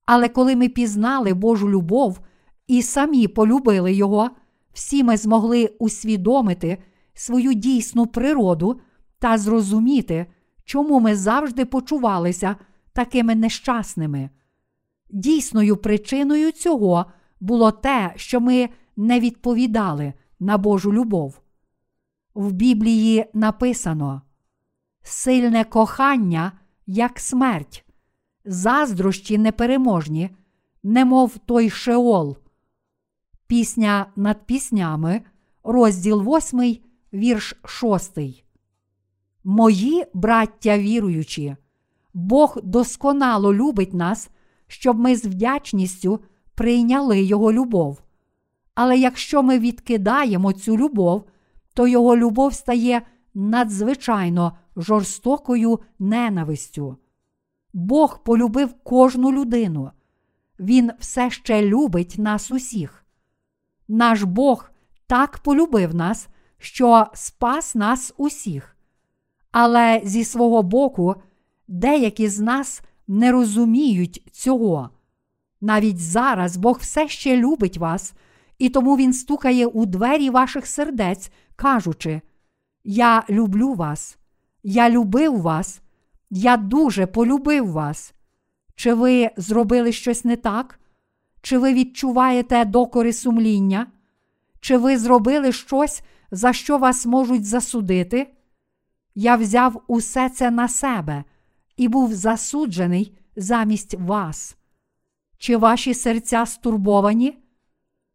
Але коли ми пізнали Божу любов і самі полюбили Його, всі ми змогли усвідомити свою дійсну природу та зрозуміти, чому ми завжди почувалися такими нещасними. Дійсною причиною цього було те, що ми не відповідали на Божу любов. В Біблії написано сильне кохання, як смерть, заздрощі непереможні, немов той Шеол. Пісня над піснями, розділ 8, вірш 6. Мої браття віруючі, Бог досконало любить нас, щоб ми з вдячністю прийняли Його любов. Але якщо ми відкидаємо цю любов, то Його любов стає надзвичайно жорстокою ненавистю. Бог полюбив кожну людину. Він все ще любить нас усіх. Наш Бог так полюбив нас, що спас нас усіх. Але зі свого боку, деякі з нас не розуміють цього. Навіть зараз Бог все ще любить вас, і тому Він стукає у двері ваших сердець, кажучи: Я люблю вас, я любив вас, я дуже полюбив вас. Чи ви зробили щось не так? Чи ви відчуваєте докори сумління? Чи ви зробили щось, за що вас можуть засудити? Я взяв усе це на себе і був засуджений замість вас. Чи ваші серця стурбовані?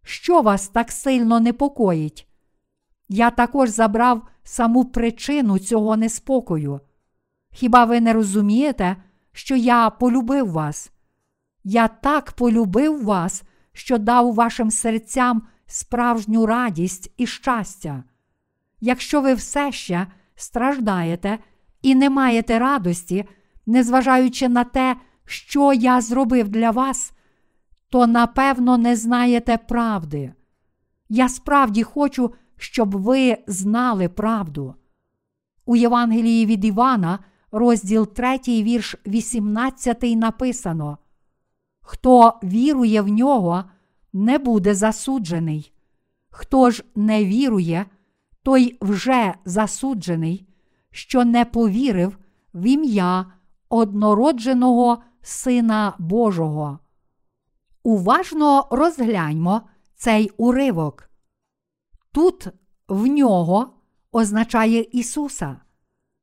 Що вас так сильно непокоїть? Я також забрав саму причину цього неспокою. Хіба ви не розумієте, що я полюбив вас? Я так полюбив вас, що дав вашим серцям справжню радість і щастя. Якщо ви все ще страждаєте і не маєте радості, незважаючи на те, що я зробив для вас, то напевно не знаєте правди. Я справді хочу, щоб ви знали правду. У Євангелії від Івана, розділ 3, вірш 18 написано: Хто вірує в нього, не буде засуджений. Хто ж не вірує, той вже засуджений, що не повірив в ім'я однородженого Сина Божого. Уважно розгляньмо цей уривок. Тут в нього означає Ісуса.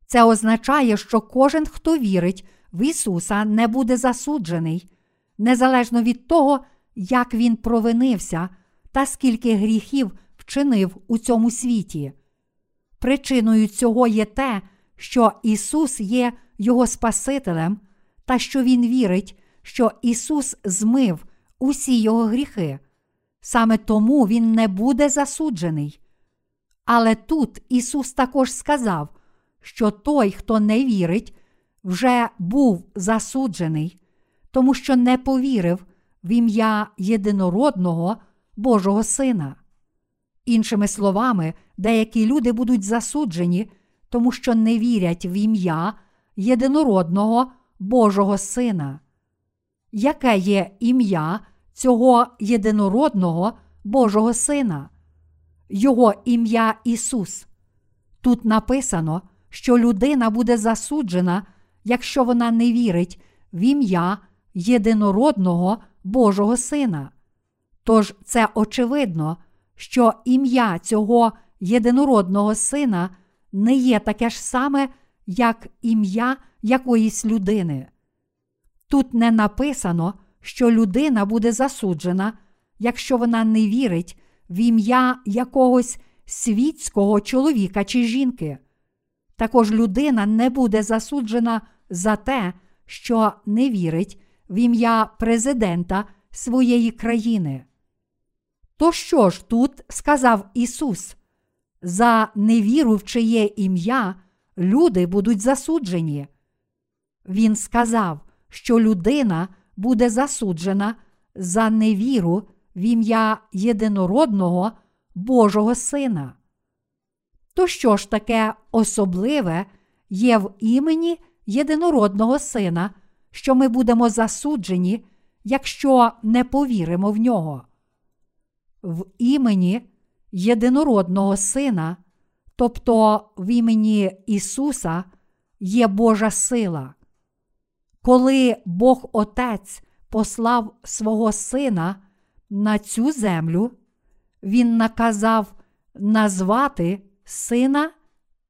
Це означає, що кожен, хто вірить в Ісуса, не буде засуджений, незалежно від того, як він провинився та скільки гріхів вчинив у цьому світі. Причиною цього є те, що Ісус є Його Спасителем, та що Він вірить, що Ісус змив усі його гріхи. Саме тому Він не буде засуджений. Але тут Ісус також сказав, що той, хто не вірить, вже був засуджений, тому що не повірив в ім'я єдинородного Божого Сина. Іншими словами, деякі люди будуть засуджені, тому що не вірять в ім'я єдинородного Божого Сина. Яке є ім'я цього єдинородного Божого Сина? Його ім'я Ісус. Тут написано, що людина буде засуджена, якщо вона не вірить в ім'я єдинородного Божого Сина. Тож це очевидно, що ім'я цього єдинородного сина не є таке ж саме, як ім'я якоїсь людини. Тут не написано, що людина буде засуджена, якщо вона не вірить в ім'я якогось світського чоловіка чи жінки. Також людина не буде засуджена за те, що не вірить в ім'я президента своєї країни. То що ж тут сказав Ісус? За невіру в чиє ім'я люди будуть засуджені. Він сказав, що людина буде засуджена за невіру в ім'я єдинородного Божого Сина. То що ж таке особливе є в імені єдинородного Сина, що ми будемо засуджені, якщо не повіримо в нього? В імені єдинородного Сина, тобто в імені Ісуса, є Божа сила. Коли Бог Отець послав свого Сина на цю землю, Він наказав назвати Сина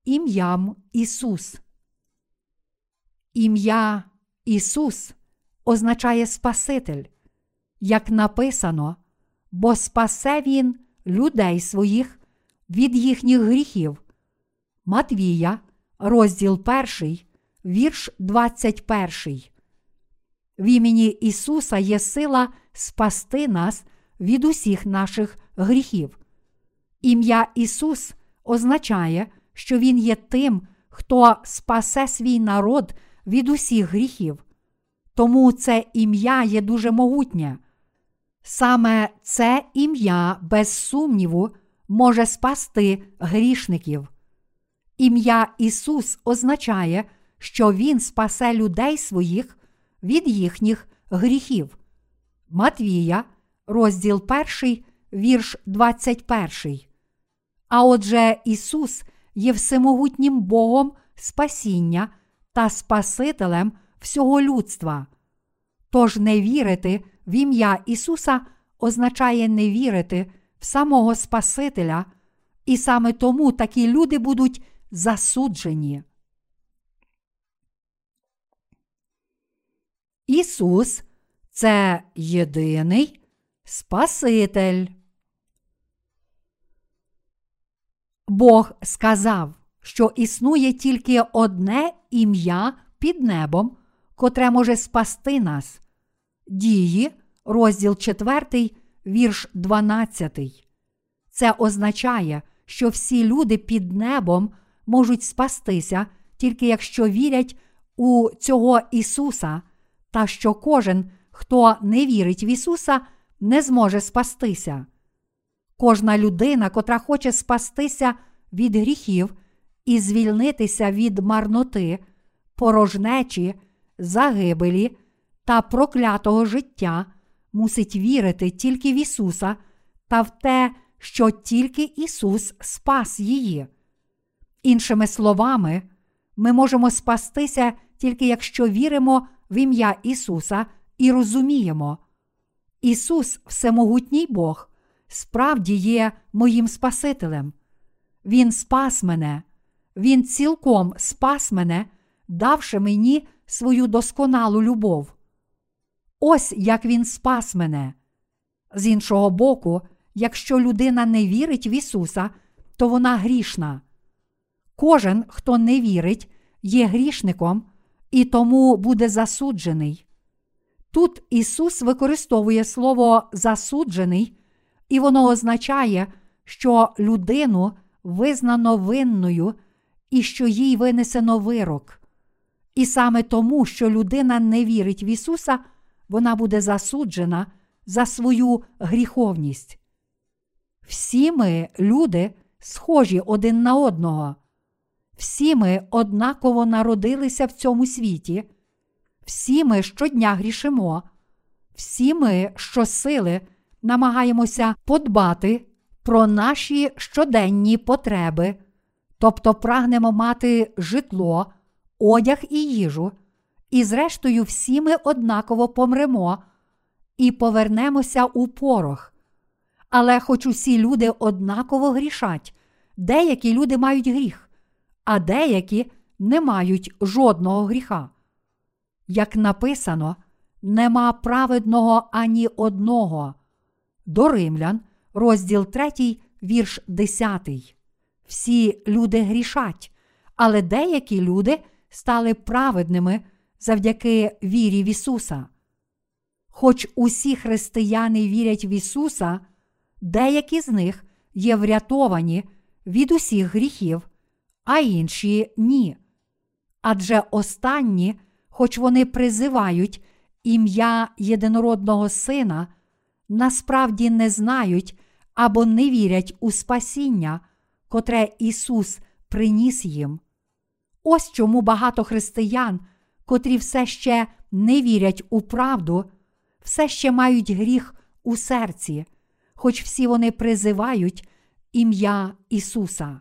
ім'ям Ісус. Ім'я Ісус означає Спаситель, як написано, бо спасе Він людей своїх від їхніх гріхів. Матвія, розділ 1, вірш 21. В імені Ісуса є сила спасти нас від усіх наших гріхів. Ім'я Ісус означає, що Він є тим, хто спасе свій народ від усіх гріхів. Тому це ім'я є дуже могутнє. Саме це ім'я, без сумніву, може спасти грішників. Ім'я Ісус означає, що Він спасе людей своїх від їхніх гріхів. Матвія, розділ 1, вірш 21. А отже, Ісус є всемогутнім Богом спасіння та Спасителем всього людства. Тож не вірити в ім'я Ісуса означає не вірити в самого Спасителя, і саме тому такі люди будуть засуджені. Ісус це єдиний Спаситель. Бог сказав, що існує тільки одне ім'я під небом, котре може спасти нас. Дії, розділ 4, вірш 12. Це означає, що всі люди під небом можуть спастися, тільки якщо вірять у цього Ісуса, та що кожен, хто не вірить в Ісуса, не зможе спастися. Кожна людина, котра хоче спастися від гріхів і звільнитися від марноти, порожнечі, загибелі та проклятого життя, мусить вірити тільки в Ісуса та в те, що тільки Ісус спас її. Іншими словами, ми можемо спастися тільки якщо віримо в ім'я Ісуса і розуміємо. Ісус, Всемогутній Бог, справді є моїм Спасителем. Він спас мене, Він цілком спас мене, давши мені свою досконалу любов. Ось як Він спас мене. З іншого боку, якщо людина не вірить в Ісуса, то вона грішна. Кожен, хто не вірить, є грішником і тому буде засуджений. Тут Ісус використовує слово засуджений, і воно означає, що людину визнано винною і що їй винесено вирок. І саме тому, що людина не вірить в Ісуса, вона буде засуджена за свою гріховність. Всі ми, люди, схожі один на одного. Всі ми однаково народилися в цьому світі, всі ми щодня грішимо, всі ми щосили намагаємося подбати про наші щоденні потреби, тобто прагнемо мати житло, одяг і їжу, і, зрештою, всі ми однаково помремо і повернемося у порох. Але хоч усі люди однаково грішать, деякі люди мають гріх, а деякі не мають жодного гріха. Як написано, нема праведного ані одного. До Римлян, розділ 3, вірш 10. Всі люди грішать, але деякі люди стали праведними завдяки вірі в Ісуса. Хоч усі християни вірять в Ісуса, деякі з них є врятовані від усіх гріхів, а інші ні. Адже останні, хоч вони призивають ім'я єдинородного Сина, насправді не знають або не вірять у спасіння, котре Ісус приніс їм. Ось чому багато християн, котрі все ще не вірять у правду, все ще мають гріх у серці, хоч всі вони призивають ім'я Ісуса.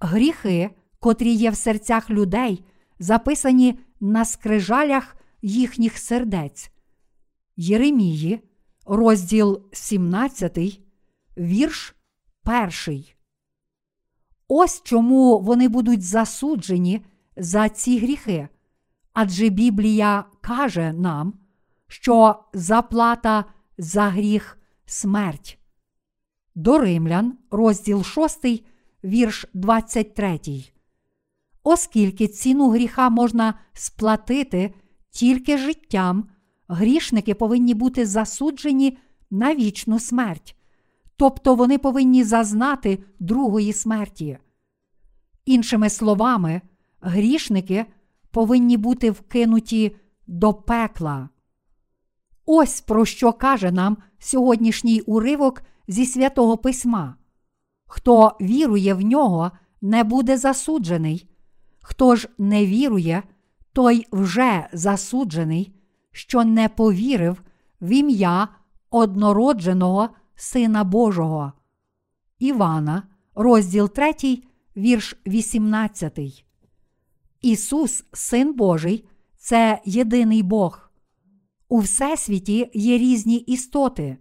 Гріхи, котрі є в серцях людей, записані на скрижалях їхніх сердець. Єремії, розділ 17, вірш 1. Ось чому вони будуть засуджені за ці гріхи. Адже Біблія каже нам, що заплата за гріх смерть. До Римлян, розділ 6, вірш 23. Оскільки ціну гріха можна сплатити тільки життям, грішники повинні бути засуджені на вічну смерть, тобто вони повинні зазнати другої смерті. Іншими словами, грішники повинні бути вкинуті до пекла. Ось про що каже нам сьогоднішній уривок зі святого письма. Хто вірує в нього, не буде засуджений, хто ж не вірує, той вже засуджений, що не повірив в ім'я однородженого Сина Божого. Івана, розділ 3, вірш 18. Ісус, Син Божий, це єдиний Бог. У Всесвіті є різні істоти,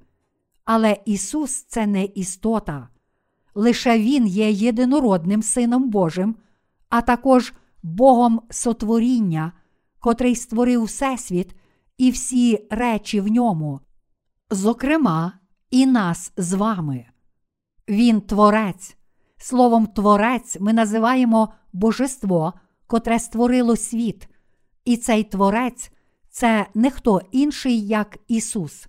але Ісус це не істота. Лише Він є єдинородним Сином Божим, а також Богом сотворіння, котрий створив Всесвіт і всі речі в ньому, зокрема, і нас з вами. Він Творець. Словом Творець ми називаємо Божество, котре створило світ, і цей Творець це не хто інший, як Ісус.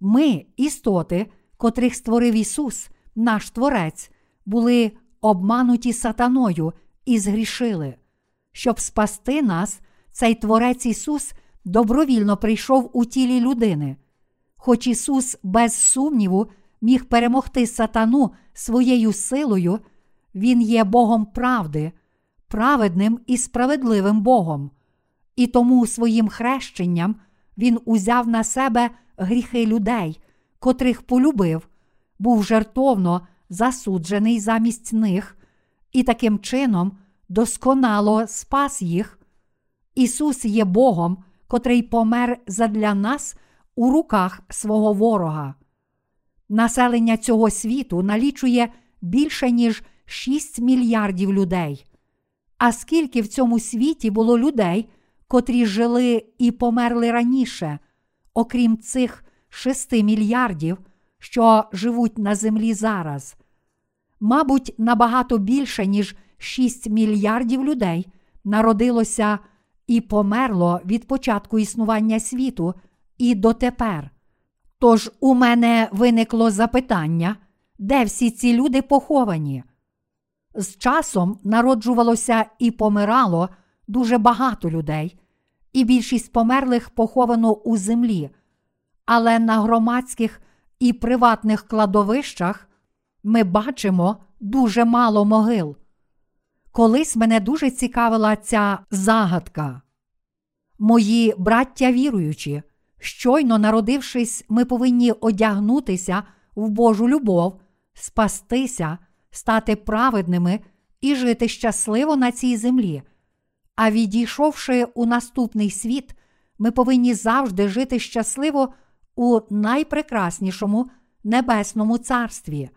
Ми, істоти, котрих створив Ісус, наш Творець, були обмануті сатаною і згрішили. Щоб спасти нас, цей Творець Ісус добровільно прийшов у тілі людини. Хоч Ісус, без сумніву, міг перемогти сатану своєю силою, Він є Богом правди, праведним і справедливим Богом, і тому своїм хрещенням Він узяв на себе гріхи людей, котрих полюбив, був жертовно засуджений замість них, і таким чином досконало спас їх. Ісус є Богом, котрий помер задля нас у руках свого ворога. Населення цього світу налічує більше ніж 6 мільярдів людей. А скільки в цьому світі було людей, котрі жили і померли раніше, окрім цих 6 мільярдів, що живуть на землі зараз? Мабуть, набагато більше, ніж 6 мільярдів людей народилося і померло від початку існування світу і дотепер. Тож у мене виникло запитання, де всі ці люди поховані? З часом народжувалося і помирало дуже багато людей, і більшість померлих поховано у землі, але на громадських і приватних кладовищах ми бачимо дуже мало могил. Колись мене дуже цікавила ця загадка. Мої браття віруючі, щойно народившись, ми повинні одягнутися в Божу любов, спастися, стати праведними і жити щасливо на цій землі. А відійшовши у наступний світ, ми повинні завжди жити щасливо у найпрекраснішому небесному царстві.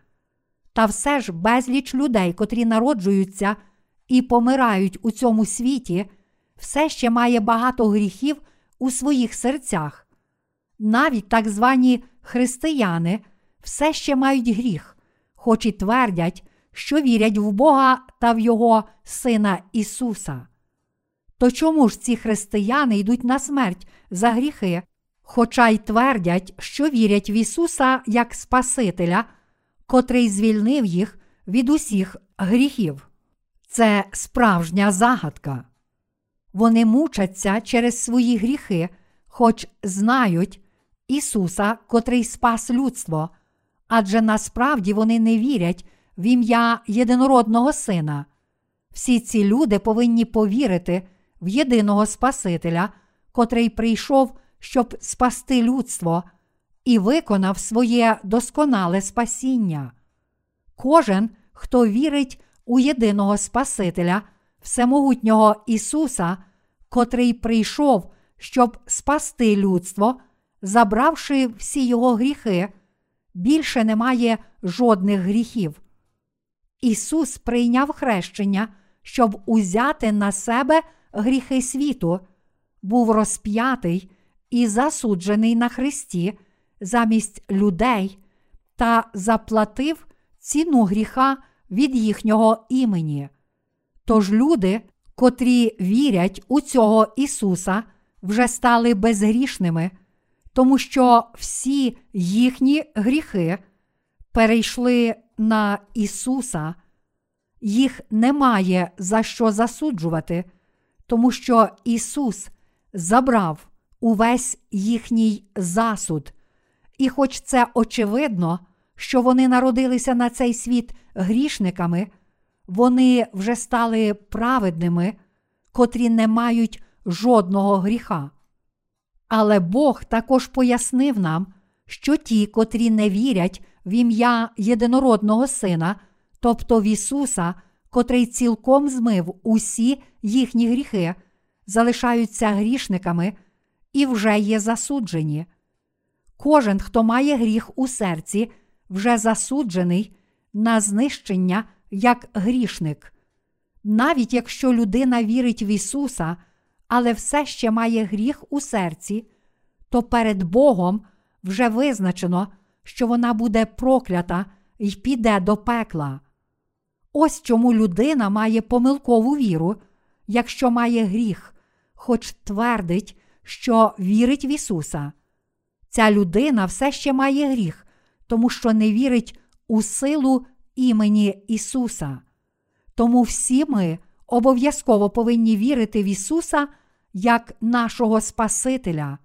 Та все ж безліч людей, котрі народжуються і помирають у цьому світі, все ще має багато гріхів у своїх серцях. Навіть так звані християни все ще мають гріх, хоч і твердять, що вірять в Бога та в Його Сина Ісуса. То чому ж ці християни йдуть на смерть за гріхи, хоча й твердять, що вірять в Ісуса як Спасителя, котрий звільнив їх від усіх гріхів? Це справжня загадка. Вони мучаться через свої гріхи, хоч знають Ісуса, котрий спас людство, адже насправді вони не вірять в ім'я єдинородного Сина. Всі ці люди повинні повірити в єдиного Спасителя, котрий прийшов, щоб спасти людство, і виконав своє досконале спасіння. Кожен, хто вірить у єдиного Спасителя, Всемогутнього Ісуса, котрий прийшов, щоб спасти людство, забравши всі його гріхи, більше немає жодних гріхів. Ісус прийняв хрещення, щоб узяти на себе гріхи світу, був розп'ятий і засуджений на Христі замість людей та заплатив ціну гріха від їхнього імені. Тож люди, котрі вірять у цього Ісуса, вже стали безгрішними, тому що всі їхні гріхи перейшли на Ісуса, їх немає за що засуджувати, тому що Ісус забрав увесь їхній засуд. І хоч це очевидно, що вони народилися на цей світ грішниками, вони вже стали праведними, котрі не мають жодного гріха. Але Бог також пояснив нам, що ті, котрі не вірять в ім'я єдинородного Сина, тобто в Ісуса, котрий цілком змив усі їхні гріхи, залишаються грішниками і вже є засуджені. Кожен, хто має гріх у серці, вже засуджений на знищення як грішник. Навіть якщо людина вірить в Ісуса, але все ще має гріх у серці, то перед Богом вже визначено, що вона буде проклята і піде до пекла. Ось чому людина має помилкову віру, якщо має гріх, хоч твердить, що вірить в Ісуса. Ця людина все ще має гріх, тому що не вірить у силу імені Ісуса. Тому всі ми обов'язково повинні вірити в Ісуса як нашого Спасителя.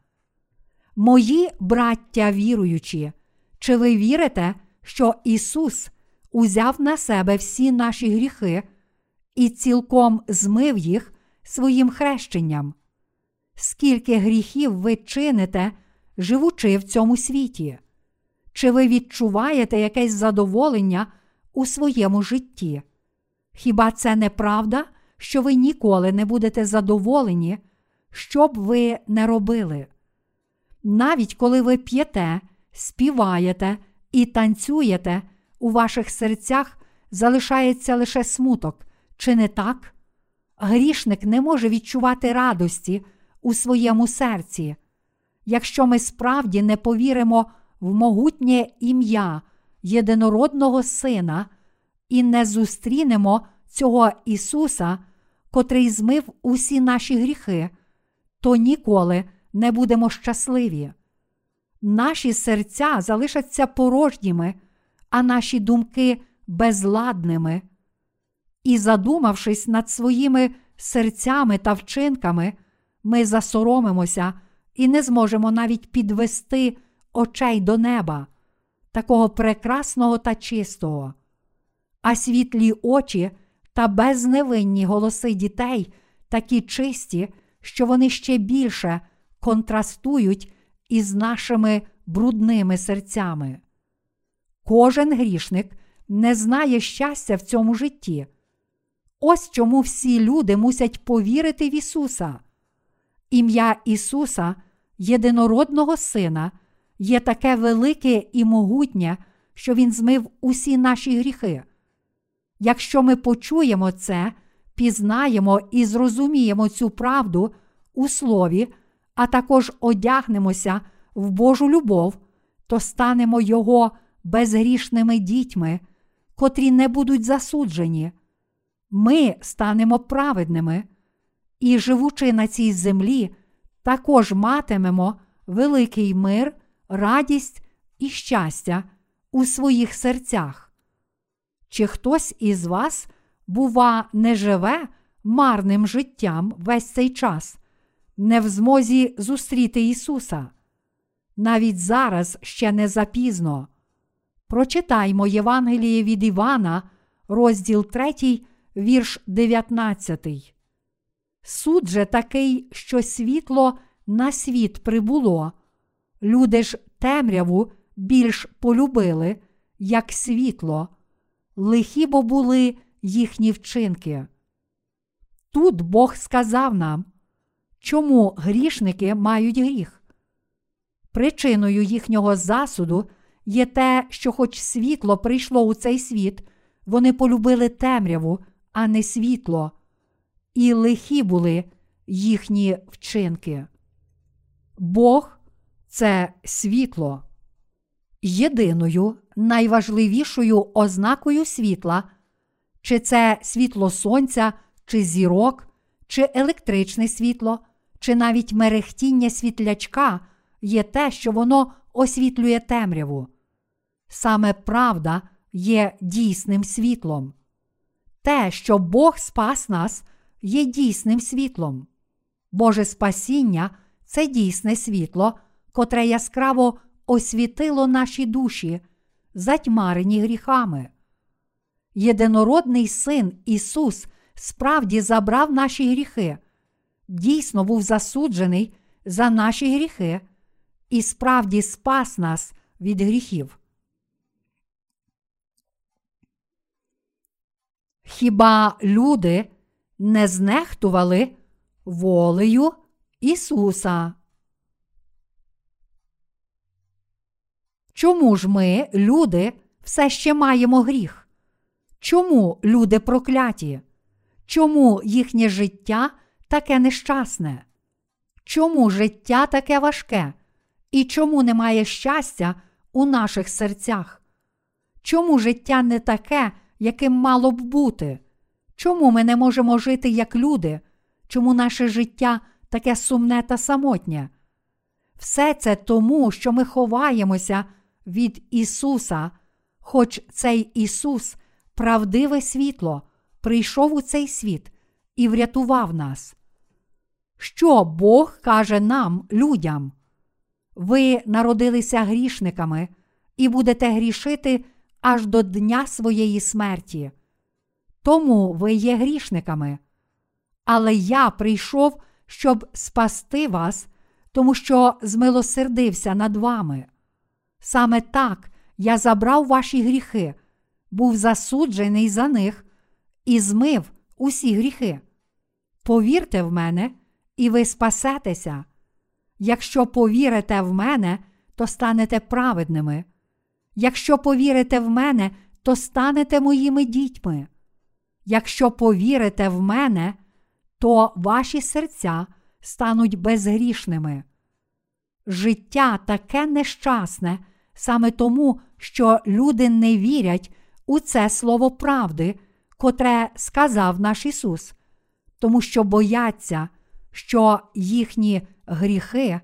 Мої браття віруючі, чи ви вірите, що Ісус узяв на себе всі наші гріхи і цілком змив їх своїм хрещенням? Скільки гріхів ви чините, живучи в цьому світі? Чи ви відчуваєте якесь задоволення у своєму житті? Хіба це не правда, що ви ніколи не будете задоволені, що б ви не робили? Навіть коли ви п'єте, співаєте і танцюєте, у ваших серцях залишається лише смуток, чи не так? Грішник не може відчувати радості у своєму серці. Якщо ми справді не повіримо в могутнє ім'я єдинородного Сина і не зустрінемо цього Ісуса, котрий змив усі наші гріхи, то ніколи не будемо щасливі. Наші серця залишаться порожніми, а наші думки безладними. І, задумавшись над своїми серцями та вчинками, ми засоромимося і не зможемо навіть підвести очей до неба, такого прекрасного та чистого. А світлі очі та безневинні голоси дітей такі чисті, що вони ще більше контрастують із нашими брудними серцями. Кожен грішник не знає щастя в цьому житті. Ось чому всі люди мусять повірити в Ісуса. Ім'я Ісуса, єдинородного Сина, є таке велике і могутнє, що Він змив усі наші гріхи. Якщо ми почуємо це, пізнаємо і зрозуміємо цю правду у слові, а також одягнемося в Божу любов, то станемо Його безгрішними дітьми, котрі не будуть засуджені. Ми станемо праведними і, живучи на цій землі, також матимемо великий мир, радість і щастя у своїх серцях. Чи хтось із вас, бува, не живе марним життям весь цей час, не в змозі зустріти Ісуса? Навіть зараз ще не запізно. Прочитаймо Євангеліє від Івана, розділ 3, вірш 19. Суд же такий, що світло на світ прибуло. Люди ж темряву більш полюбили, як світло, лихі бо були їхні вчинки. Тут Бог сказав нам, чому грішники мають гріх. Причиною їхнього засуду є те, що, хоч світло прийшло у цей світ, вони полюбили темряву, а не світло, і лихі були їхні вчинки. Бог це світло. Єдиною найважливішою ознакою світла, чи це світло сонця, чи зірок, чи електричне світло, чи навіть мерехтіння світлячка є те, що воно освітлює темряву. Саме правда є дійсним світлом. Те, що Бог спас нас, є дійсним світлом. Боже спасіння це дійсне світло, котре яскраво освітило наші душі, затьмарені гріхами. Єдинородний син Ісус справді забрав наші гріхи, дійсно був засуджений за наші гріхи і справді спас нас від гріхів. Хіба люди не знехтували волею Ісуса? Чому ж ми, люди, все ще маємо гріх? Чому люди прокляті? Чому їхнє життя таке нещасне? Чому життя таке важке? І чому немає щастя у наших серцях? Чому життя не таке, яким мало б бути? Чому ми не можемо жити як люди? Чому наше життя таке сумне та самотнє? Все це тому, що ми ховаємося від Ісуса, хоч цей Ісус, правдиве світло, прийшов у цей світ і врятував нас. Що Бог каже нам, людям? Ви народилися грішниками і будете грішити аж до дня своєї смерті. Тому ви є грішниками. Але я прийшов, щоб спасти вас, тому що змилосердився над вами. Саме так я забрав ваші гріхи, був засуджений за них і змив усі гріхи. Повірте в мене, і ви спасетеся. Якщо повірите в мене, то станете праведними. Якщо повірите в мене, то станете моїми дітьми. Якщо повірите в мене, то ваші серця стануть безгрішними. Життя таке нещасне саме тому, що люди не вірять у це слово правди, котре сказав наш Ісус, тому що бояться, що їхні гріхи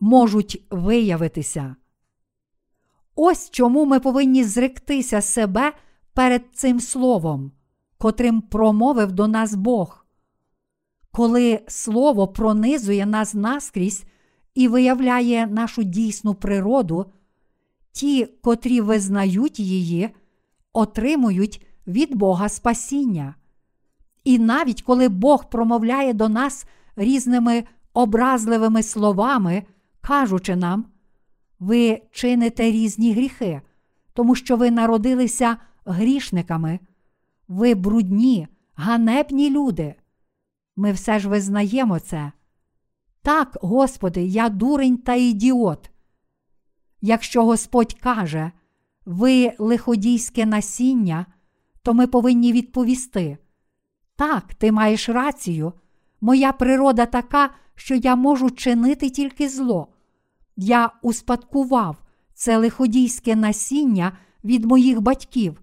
можуть виявитися. Ось чому ми повинні зректися себе перед цим словом, котрим промовив до нас Бог. Коли Слово пронизує нас наскрізь і виявляє нашу дійсну природу, ті, котрі визнають її, отримують від Бога спасіння. І навіть коли Бог промовляє до нас різними образливими словами, кажучи нам, ви чините різні гріхи, тому що ви народилися грішниками. Ви брудні, ганебні люди. Ми все ж визнаємо це. Так, Господи, я дурень та ідіот. Якщо Господь каже, ви лиходійське насіння, то ми повинні відповісти. Так, ти маєш рацію. Моя природа така, що я можу чинити тільки зло. Я успадкував це лиходійське насіння від моїх батьків,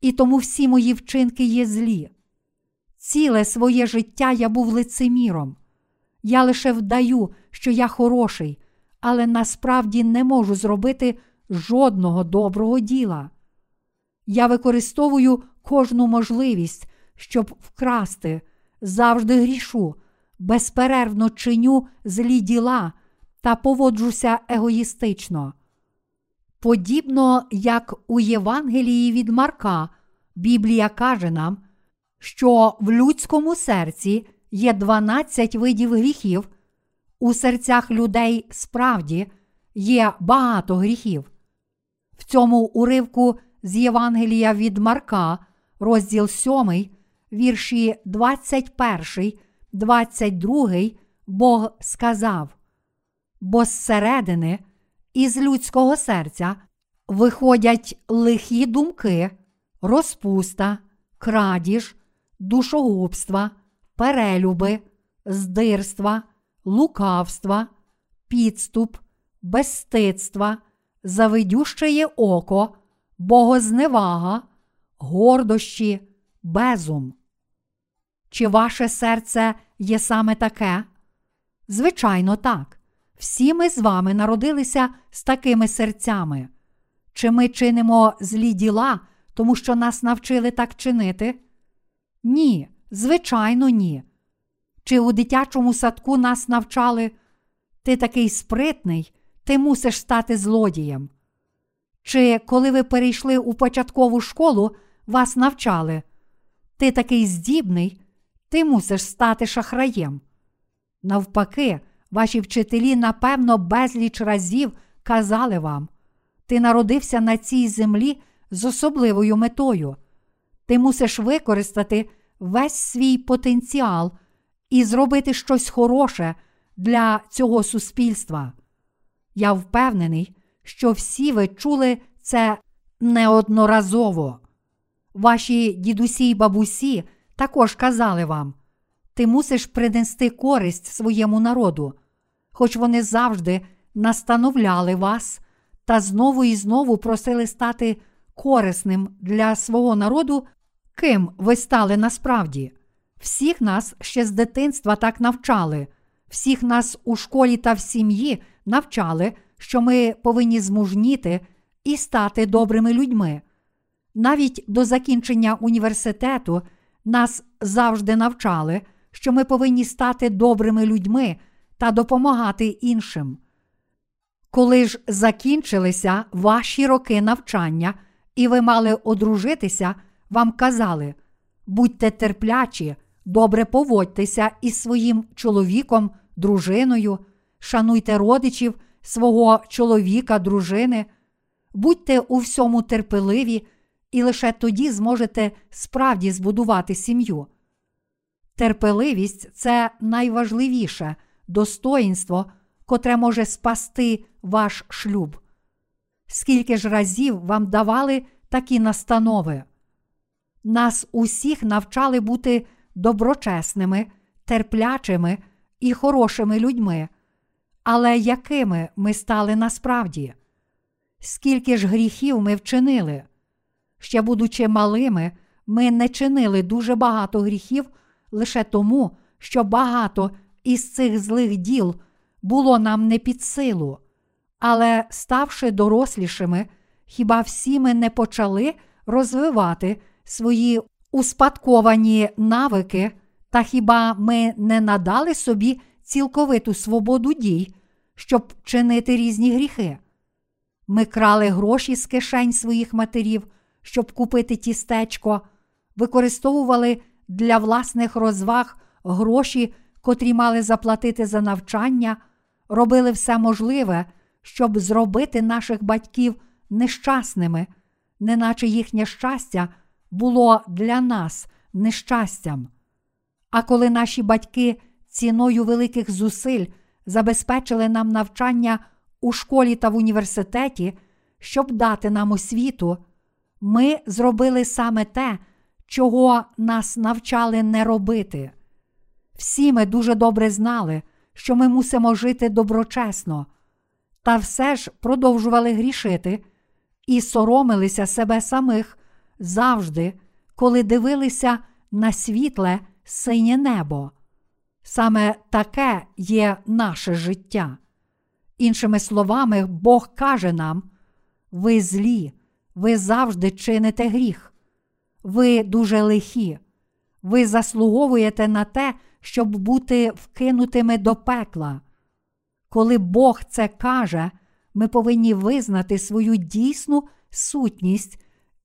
і тому всі мої вчинки є злі. Ціле своє життя я був лицеміром. Я лише вдаю, що я хороший, але насправді не можу зробити жодного доброго діла. Я використовую кожну можливість, щоб вкрасти, завжди грішу, безперервно чиню злі діла та поводжуся егоїстично. Подібно як у Євангелії від Марка, Біблія каже нам, що в людському серці є 12 видів гріхів, у серцях людей справді є багато гріхів. В цьому уривку з Євангелія від Марка, розділ 7, вірші 21, 22, Бог сказав: Бо зсередини, із людського серця виходять лихі думки, розпуста, крадіж, душогубства, перелюби, здирства, лукавства, підступ, безстидства, завидющеє око, богозневага, гордощі, безум. Чи ваше серце є саме таке? Звичайно, так. Всі ми з вами народилися з такими серцями. Чи ми чинимо злі діла, тому що нас навчили так чинити? Ні, звичайно, ні. Чи у дитячому садку нас навчали ти такий спритний, ти мусиш стати злодієм? Чи коли ви перейшли у початкову школу, вас навчали? Ти такий здібний, ти мусиш стати шахраєм. Навпаки, ваші вчителі, напевно, безліч разів казали вам: ти народився на цій землі з особливою метою. Ти мусиш використати весь свій потенціал і зробити щось хороше для цього суспільства. Я впевнений, що всі ви чули це неодноразово. Ваші дідусі й бабусі також казали вам, ти мусиш принести користь своєму народу, хоч вони завжди настановляли вас та знову і знову просили стати корисним для свого народу, ким ви стали насправді. Всіх нас ще з дитинства так навчали, всіх нас у школі та в сім'ї навчали, що ми повинні змужніти і стати добрими людьми. Навіть до закінчення університету нас завжди навчали, що ми повинні стати добрими людьми та допомагати іншим. Коли ж закінчилися ваші роки навчання, і ви мали одружитися, вам казали будьте терплячі, добре поводьтеся із своїм чоловіком, дружиною, шануйте родичів свого чоловіка, дружини, будьте у всьому терпеливі, і лише тоді зможете справді збудувати сім'ю. Терпеливість це найважливіше достоїнство, котре може спасти ваш шлюб. Скільки ж разів вам давали такі настанови? Нас усіх навчали бути доброчесними, терплячими і хорошими людьми, але якими ми стали насправді? Скільки ж гріхів ми вчинили? Ще будучи малими, ми не чинили дуже багато гріхів лише тому, що багато із цих злих діл було нам не під силу. Але, ставши дорослішими, хіба всі ми не почали розвивати свої успадковані навики, та хіба ми не надали собі цілковиту свободу дій, щоб чинити різні гріхи? Ми крали гроші з кишень своїх матерів, щоб купити тістечко, використовували для власних розваг гроші, котрі мали заплатити за навчання, робили все можливе, щоб зробити наших батьків нещасними, неначе їхнє щастя було для нас нещастям. А коли наші батьки ціною великих зусиль забезпечили нам навчання у школі та в університеті, щоб дати нам освіту, ми зробили саме те, чого нас навчали не робити. Всі ми дуже добре знали, що ми мусимо жити доброчесно, та все ж продовжували грішити і соромилися себе самих завжди, коли дивилися на світле синє небо. Саме таке є наше життя. Іншими словами, Бог каже нам: ви злі, ви завжди чините гріх, ви дуже лихі, ви заслуговуєте на те, щоб бути вкинутими до пекла. Коли Бог це каже, ми повинні визнати свою дійсну сутність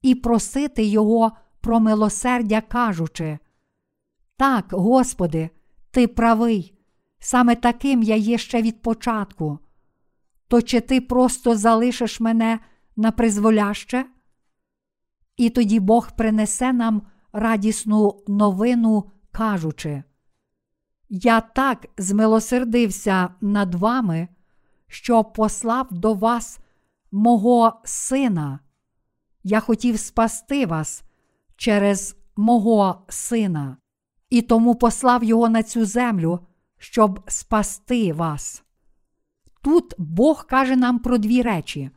і просити Його про милосердя, кажучи: Так, Господи, Ти правий, саме таким я є ще від початку. То чи ти просто залишиш мене на призволяще? І тоді Бог принесе нам радісну новину, кажучи: Я так змилосердився над вами, що послав до вас мого сина. Я хотів спасти вас через мого сина, і тому послав його на цю землю, щоб спасти вас. Тут Бог каже нам про дві речі.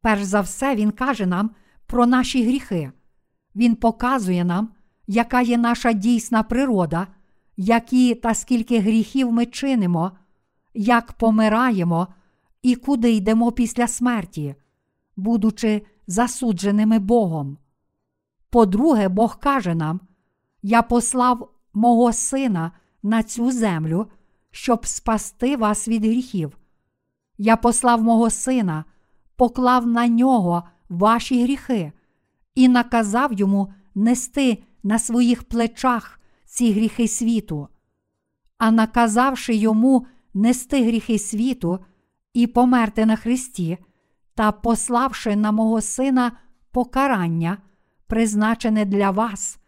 Перш за все, Він каже нам про наші гріхи. Він показує нам, яка є наша дійсна природа, які та скільки гріхів ми чинимо, як помираємо і куди йдемо після смерті, будучи засудженими Богом. По-друге, Бог каже нам: Я послав мого сина на цю землю, щоб спасти вас від гріхів. Я послав мого сина, поклав на нього ваші гріхи і наказав йому нести на своїх плечах ці гріхи світу. А наказавши йому нести гріхи світу і померти на Христі, та пославши на мого сина покарання, призначене для вас,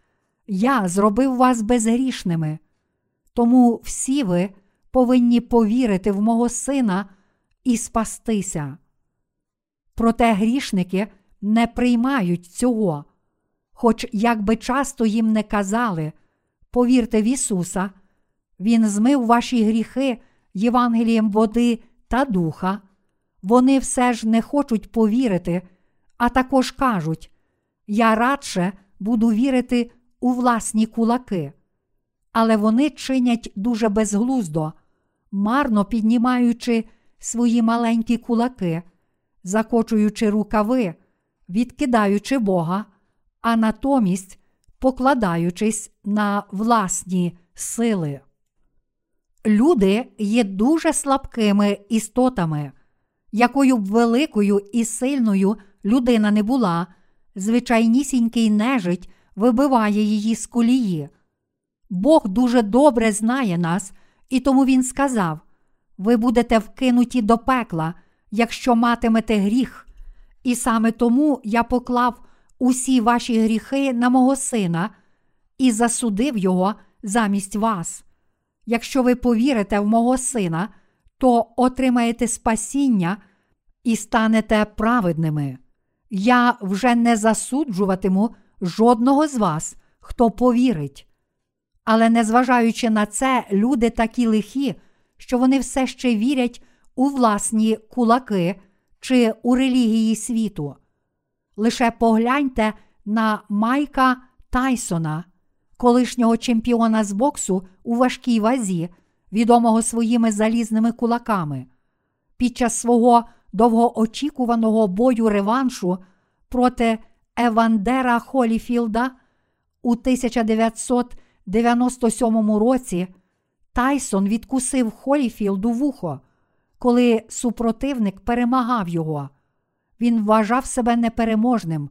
я зробив вас безгрішними. Тому всі ви повинні повірити в мого сина і спастися. Проте грішники не приймають цього, хоч як би часто їм не казали, повірте в Ісуса, Він змив ваші гріхи Євангелієм води та духа, вони все ж не хочуть повірити, а також кажуть: Я радше буду вірити у власні кулаки. Але вони чинять дуже безглуздо, марно піднімаючи свої маленькі кулаки, закочуючи рукави, відкидаючи Бога, а натомість покладаючись на власні сили. Люди є дуже слабкими істотами, якою б великою і сильною людина не була, звичайнісінький нежить вибиває її з колії. Бог дуже добре знає нас, і тому Він сказав: ви будете вкинуті до пекла, якщо матимете гріх, і саме тому я поклав усі ваші гріхи на мого сина і засудив його замість вас. Якщо ви повірите в мого сина, то отримаєте спасіння і станете праведними. Я вже не засуджуватиму жодного з вас, хто повірить. Але незважаючи на це, люди такі лихі, що вони все ще вірять у власні кулаки чи у релігії світу. Лише погляньте на Майка Тайсона, колишнього чемпіона з боксу у важкій вазі, відомого своїми залізними кулаками. Під час свого довгоочікуваного бою реваншу проти Евандера Холіфілда у 1997 році Тайсон відкусив Холіфілду вухо, коли супротивник перемагав його. Він вважав себе непереможним,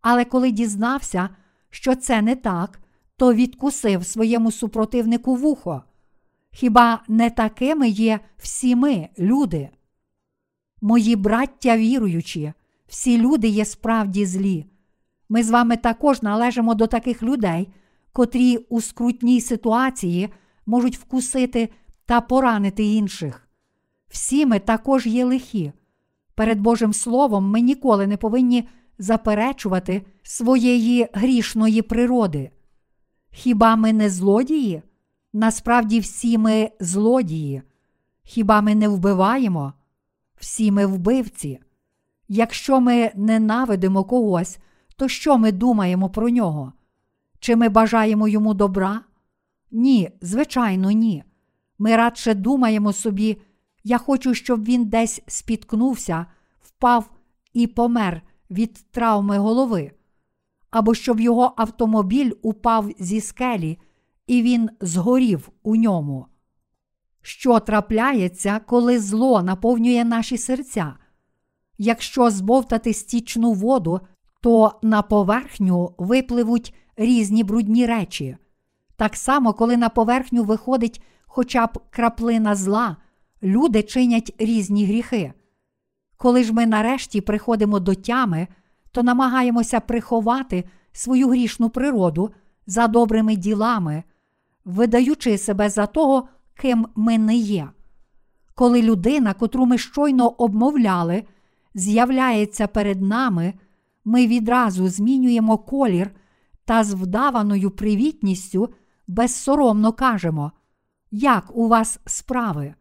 але коли дізнався, що це не так, то відкусив своєму супротивнику вухо. Хіба не такими є всі ми, люди? Мої браття віруючі, всі люди є справді злі, Ми з вами також належимо до таких людей, котрі у скрутній ситуації можуть вкусити та поранити інших. Всі ми також є лихі. Перед Божим Словом ми ніколи не повинні заперечувати своєї грішної природи. Хіба ми не злодії? Насправді всі ми злодії. Хіба ми не вбиваємо? Всі ми вбивці. Якщо ми ненавидимо когось, то що ми думаємо про нього? Чи ми бажаємо йому добра? Ні, звичайно, ні. Ми радше думаємо собі, я хочу, щоб він десь спіткнувся, впав і помер від травми голови, або щоб його автомобіль упав зі скелі, і він згорів у ньому. Що трапляється, коли зло наповнює наші серця? Якщо збовтати стічну воду, то на поверхню випливуть різні брудні речі. Так само, коли на поверхню виходить хоча б краплина зла, люди чинять різні гріхи. Коли ж ми нарешті приходимо до тями, то намагаємося приховати свою грішну природу за добрими ділами, видаючи себе за того, ким ми не є. Коли людина, котру ми щойно обмовляли, з'являється перед нами, ми відразу змінюємо колір та з вдаваною привітністю безсоромно кажемо, як у вас справи.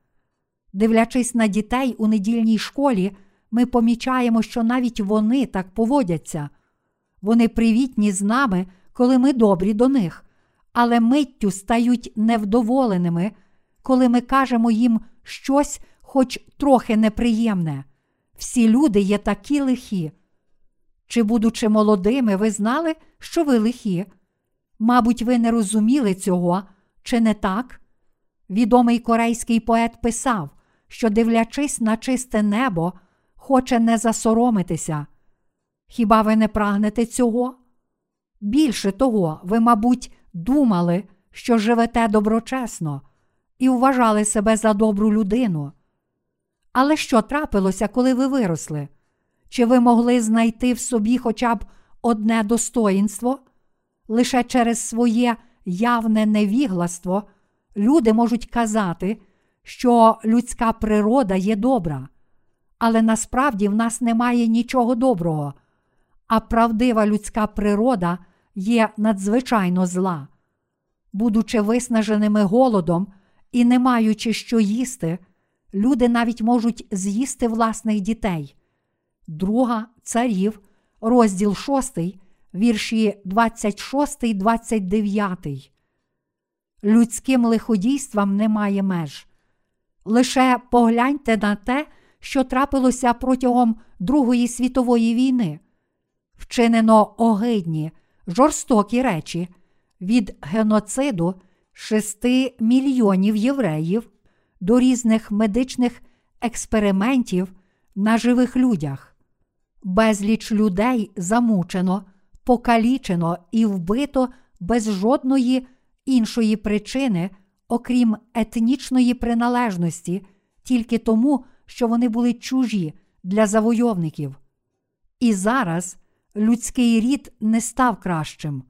Дивлячись на дітей у недільній школі, ми помічаємо, що навіть вони так поводяться. Вони привітні з нами, коли ми добрі до них, але миттю стають невдоволеними, коли ми кажемо їм щось, хоч трохи неприємне. Всі люди є такі лихі. Чи, будучи молодими, ви знали, що ви лихі? Мабуть, ви не розуміли цього, чи не так? Відомий корейський поет писав, що, дивлячись на чисте небо, хоче не засоромитися. Хіба ви не прагнете цього? Більше того, ви, мабуть, думали, що живете доброчесно, і вважали себе за добру людину. Але що трапилося, коли ви виросли? Чи ви могли знайти в собі хоча б одне достоїнство? Лише через своє явне невігластво люди можуть казати, що людська природа є добра, але насправді в нас немає нічого доброго, а правдива людська природа є надзвичайно зла. Будучи виснаженими голодом і не маючи що їсти, люди навіть можуть з'їсти власних дітей. Друга царів, розділ 6, вірші 26, 29. Людським лиходійствам немає меж. Лише погляньте на те, що трапилося протягом Другої світової війни. Вчинено огидні, жорстокі речі від геноциду 6 мільйонів євреїв до різних медичних експериментів на живих людях. Безліч людей замучено, покалічено і вбито без жодної іншої причини, окрім етнічної приналежності, тільки тому, що вони були чужі для завойовників. І зараз людський рід не став кращим.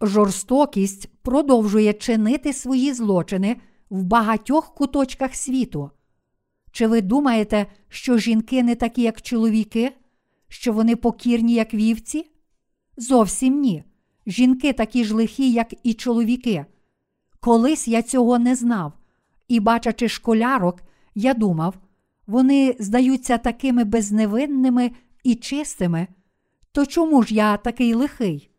Жорстокість продовжує чинити свої злочини в багатьох куточках світу. Чи ви думаєте, що жінки не такі, як чоловіки, що вони покірні, як вівці? Зовсім ні. Жінки такі ж лихі, як і чоловіки. Колись я цього не знав, і, бачачи школярок, я думав, вони здаються такими безневинними і чистими, то чому ж я такий лихий?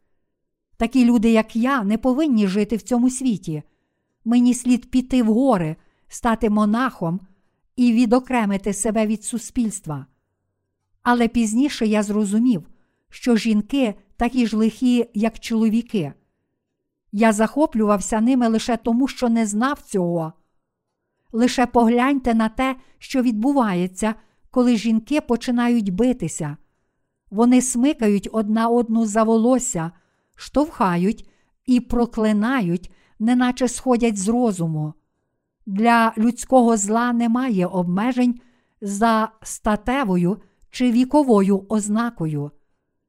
Такі люди, як я, не повинні жити в цьому світі. Мені слід піти в гори, стати монахом і відокремити себе від суспільства. Але пізніше я зрозумів, що жінки такі ж лихі, як чоловіки. Я захоплювався ними лише тому, що не знав цього. Лише погляньте на те, що відбувається, коли жінки починають битися. Вони смикають одна одну за волосся, штовхають і проклинають, неначе сходять з розуму. Для людського зла немає обмежень за статевою чи віковою ознакою.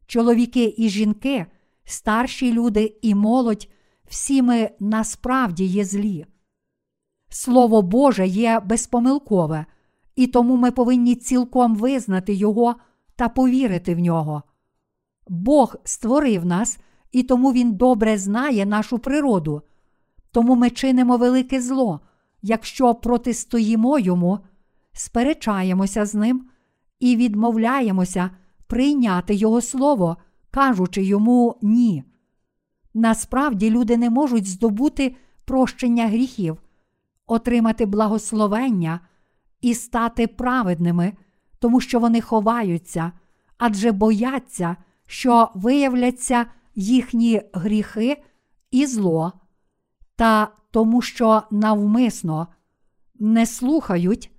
чоловіки і жінки, старші люди і молодь, всі ми насправді є злі. Слово Боже є безпомилкове, і тому ми повинні цілком визнати Його та повірити в нього. Бог створив нас, і тому Він добре знає нашу природу, тому ми чинимо велике зло, якщо протистоїмо йому, сперечаємося з ним і відмовляємося прийняти Його Слово, кажучи йому ні. Насправді люди не можуть здобути прощення гріхів, отримати благословення і стати праведними, тому що вони ховаються, адже бояться, що виявляться їхні гріхи і зло, та тому, що навмисно не слухають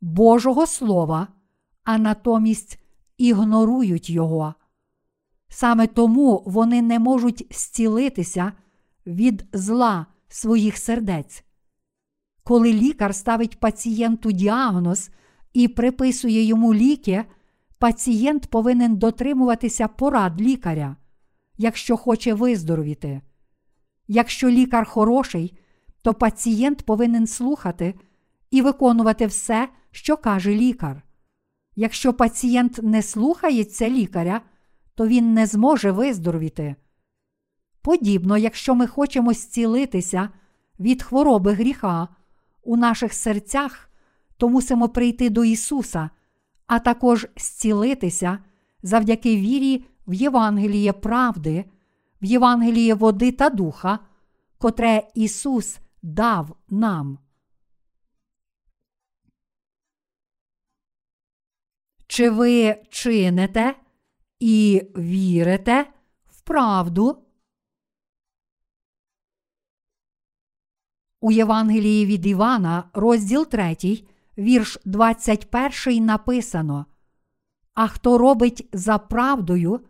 Божого Слова, а натомість ігнорують Його. Саме тому вони не можуть зцілитися від зла своїх сердець. Коли лікар ставить пацієнту діагноз і приписує йому ліки, пацієнт повинен дотримуватися порад лікаря, якщо хоче виздоровіти. Якщо лікар хороший, то пацієнт повинен слухати і виконувати все, що каже лікар. Якщо пацієнт не слухається лікаря, то він не зможе виздоровіти. Подібно, якщо ми хочемо зцілитися від хвороби гріха у наших серцях, то мусимо прийти до Ісуса, а також зцілитися завдяки вірі в Євангеліє правди, в Євангеліє води та духа, котре Ісус дав нам. Чи ви чините і вірите в правду? У Євангелії від Івана, розділ 3, вірш 21 написано: А хто робить за правдою,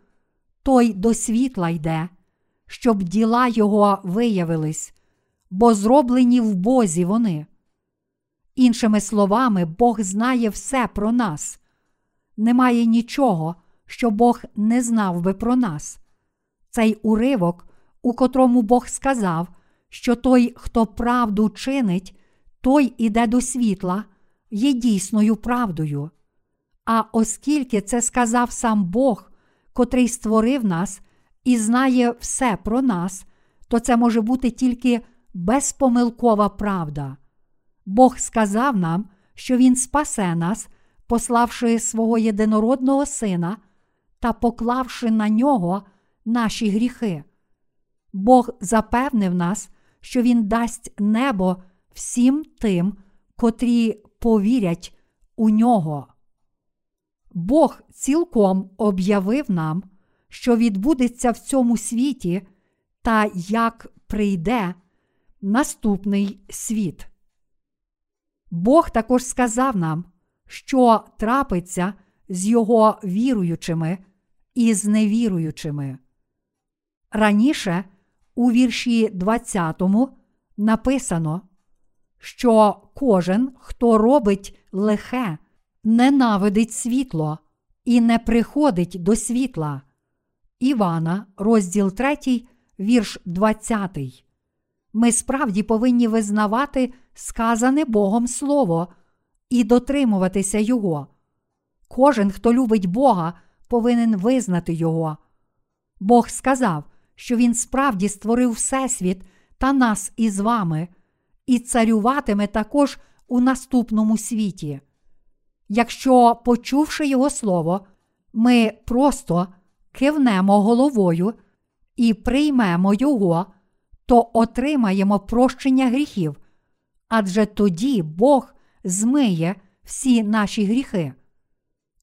той до світла йде, щоб діла його виявились, бо зроблені в Бозі вони. Іншими словами, Бог знає все про нас. Немає нічого, що Бог не знав би про нас. Цей уривок, у котрому Бог сказав, що той, хто правду чинить, той іде до світла, є дійсною правдою. А оскільки це сказав сам Бог, котрий створив нас і знає все про нас, то це може бути тільки безпомилкова правда. Бог сказав нам, що Він спасе нас, пославши свого єдинородного Сина та поклавши на нього наші гріхи. Бог запевнив нас, що Він дасть небо всім тим, котрі повірять у нього. Бог цілком об'явив нам, що відбудеться в цьому світі та як прийде наступний світ. Бог також сказав нам, що трапиться з його віруючими і з невіруючими. Раніше у вірші 20 написано, що кожен, хто робить лихе, ненавидить світло і не приходить до світла. Івана, розділ 3, вірш 20. Ми справді повинні визнавати сказане Богом Слово і дотримуватися Його. Кожен, хто любить Бога, повинен визнати Його. Бог сказав, що Він справді створив Всесвіт та нас із вами, і царюватиме також у наступному світі. Якщо, почувши Його Слово, ми просто кивнемо головою і приймемо Його, то отримаємо прощення гріхів, адже тоді Бог змиє всі наші гріхи.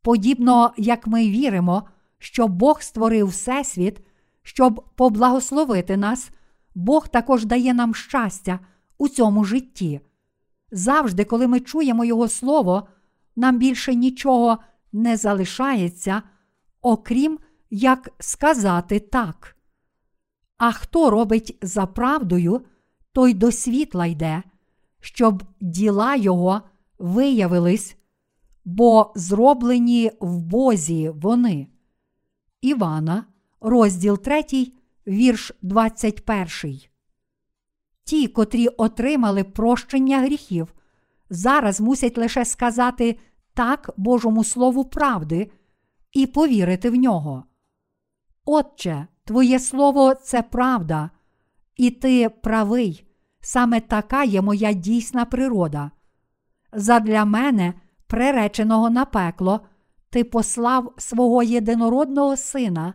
Подібно як ми віримо, що Бог створив Всесвіт, щоб поблагословити нас, Бог також дає нам щастя у цьому житті. Завжди, коли ми чуємо Його Слово, нам більше нічого не залишається, окрім як сказати так. А хто робить за правдою, той до світла йде, щоб діла Його виявились, бо зроблені в Бозі вони. Івана, розділ 3, вірш 21. Ті, котрі отримали прощення гріхів, зараз мусять лише сказати так Божому Слову правди і повірити в нього. Отче, Твоє Слово це правда, і ти правий, саме така є моя дійсна природа. Задля мене, приреченого на пекло, ти послав свого єдинородного сина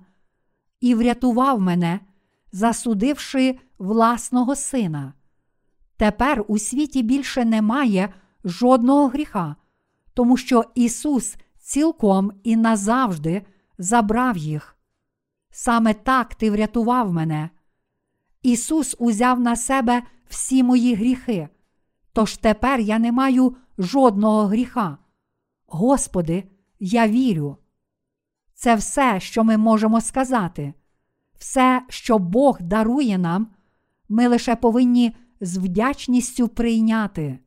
і врятував мене, засудивши власного сина. Тепер у світі більше немає жодного гріха, тому що Ісус цілком і назавжди забрав їх. Саме так ти врятував мене. Ісус узяв на себе всі мої гріхи, тож тепер я не маю жодного гріха. Господи, я вірю. Це все, що ми можемо сказати. Все, що Бог дарує нам, ми лише повинні з вдячністю прийняти.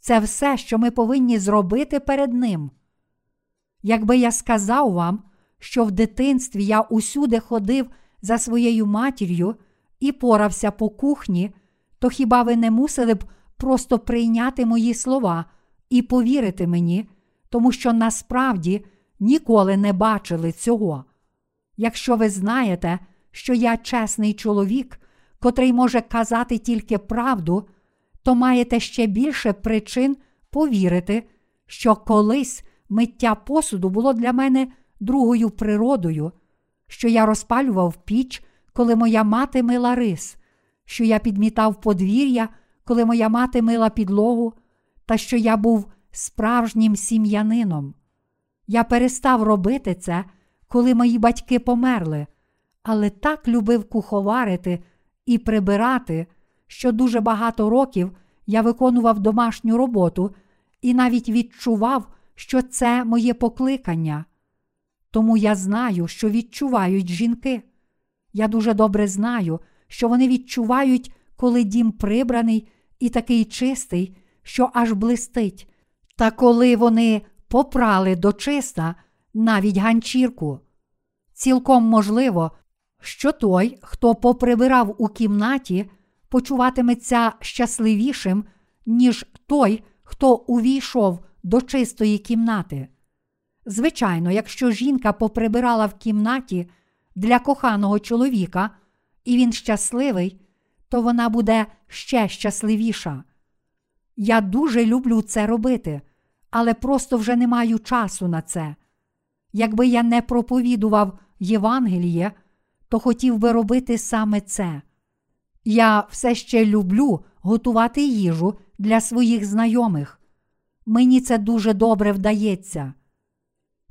Це все, що ми повинні зробити перед Ним. Якби я сказав вам, що в дитинстві я усюди ходив за своєю матір'ю і порався по кухні, то хіба ви не мусили б просто прийняти мої слова і повірити мені, тому що насправді ніколи не бачили цього. Якщо ви знаєте, що я чесний чоловік, котрий може казати тільки правду, то маєте ще більше причин повірити, що колись миття посуду було для мене другою природою, що я розпалював піч, коли моя мати мила рис, що я підмітав подвір'я, коли моя мати мила підлогу, та що я був справжнім сім'янином. Я перестав робити це, коли мої батьки померли, але так любив куховарити і прибирати, що дуже багато років я виконував домашню роботу і навіть відчував, що це моє покликання. Тому я знаю, що відчувають жінки. Я дуже добре знаю, що вони відчувають, коли дім прибраний і такий чистий, що аж блистить, та коли вони попрали до чиста навіть ганчірку. Цілком можливо, що той, хто поприбирав у кімнаті, почуватиметься щасливішим, ніж той, хто увійшов до чистої кімнати. Звичайно, якщо жінка поприбирала в кімнаті для коханого чоловіка, і він щасливий, то вона буде ще щасливіша. Я дуже люблю це робити, але просто вже не маю часу на це. Якби я не проповідував Євангеліє, то хотів би робити саме це. Я все ще люблю готувати їжу для своїх знайомих. Мені це дуже добре вдається.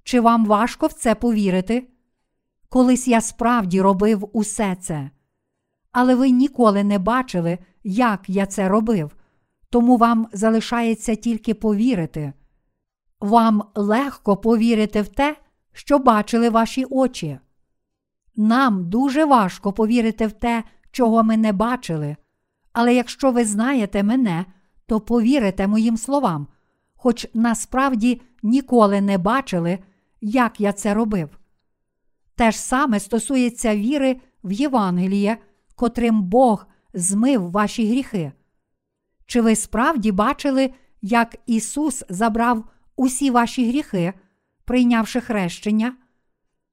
Чи вам важко в це повірити? Колись я справді робив усе це. Але ви ніколи не бачили, як я це робив, тому вам залишається тільки повірити. Вам легко повірити в те, що бачили ваші очі. Нам дуже важко повірити в те, чого ми не бачили. Але якщо ви знаєте мене, то повірите моїм словам, хоч насправді ніколи не бачили, як я це робив. Те ж саме стосується віри в Євангеліє, котрим Бог змив ваші гріхи. Чи ви справді бачили, як Ісус забрав усі ваші гріхи, прийнявши хрещення?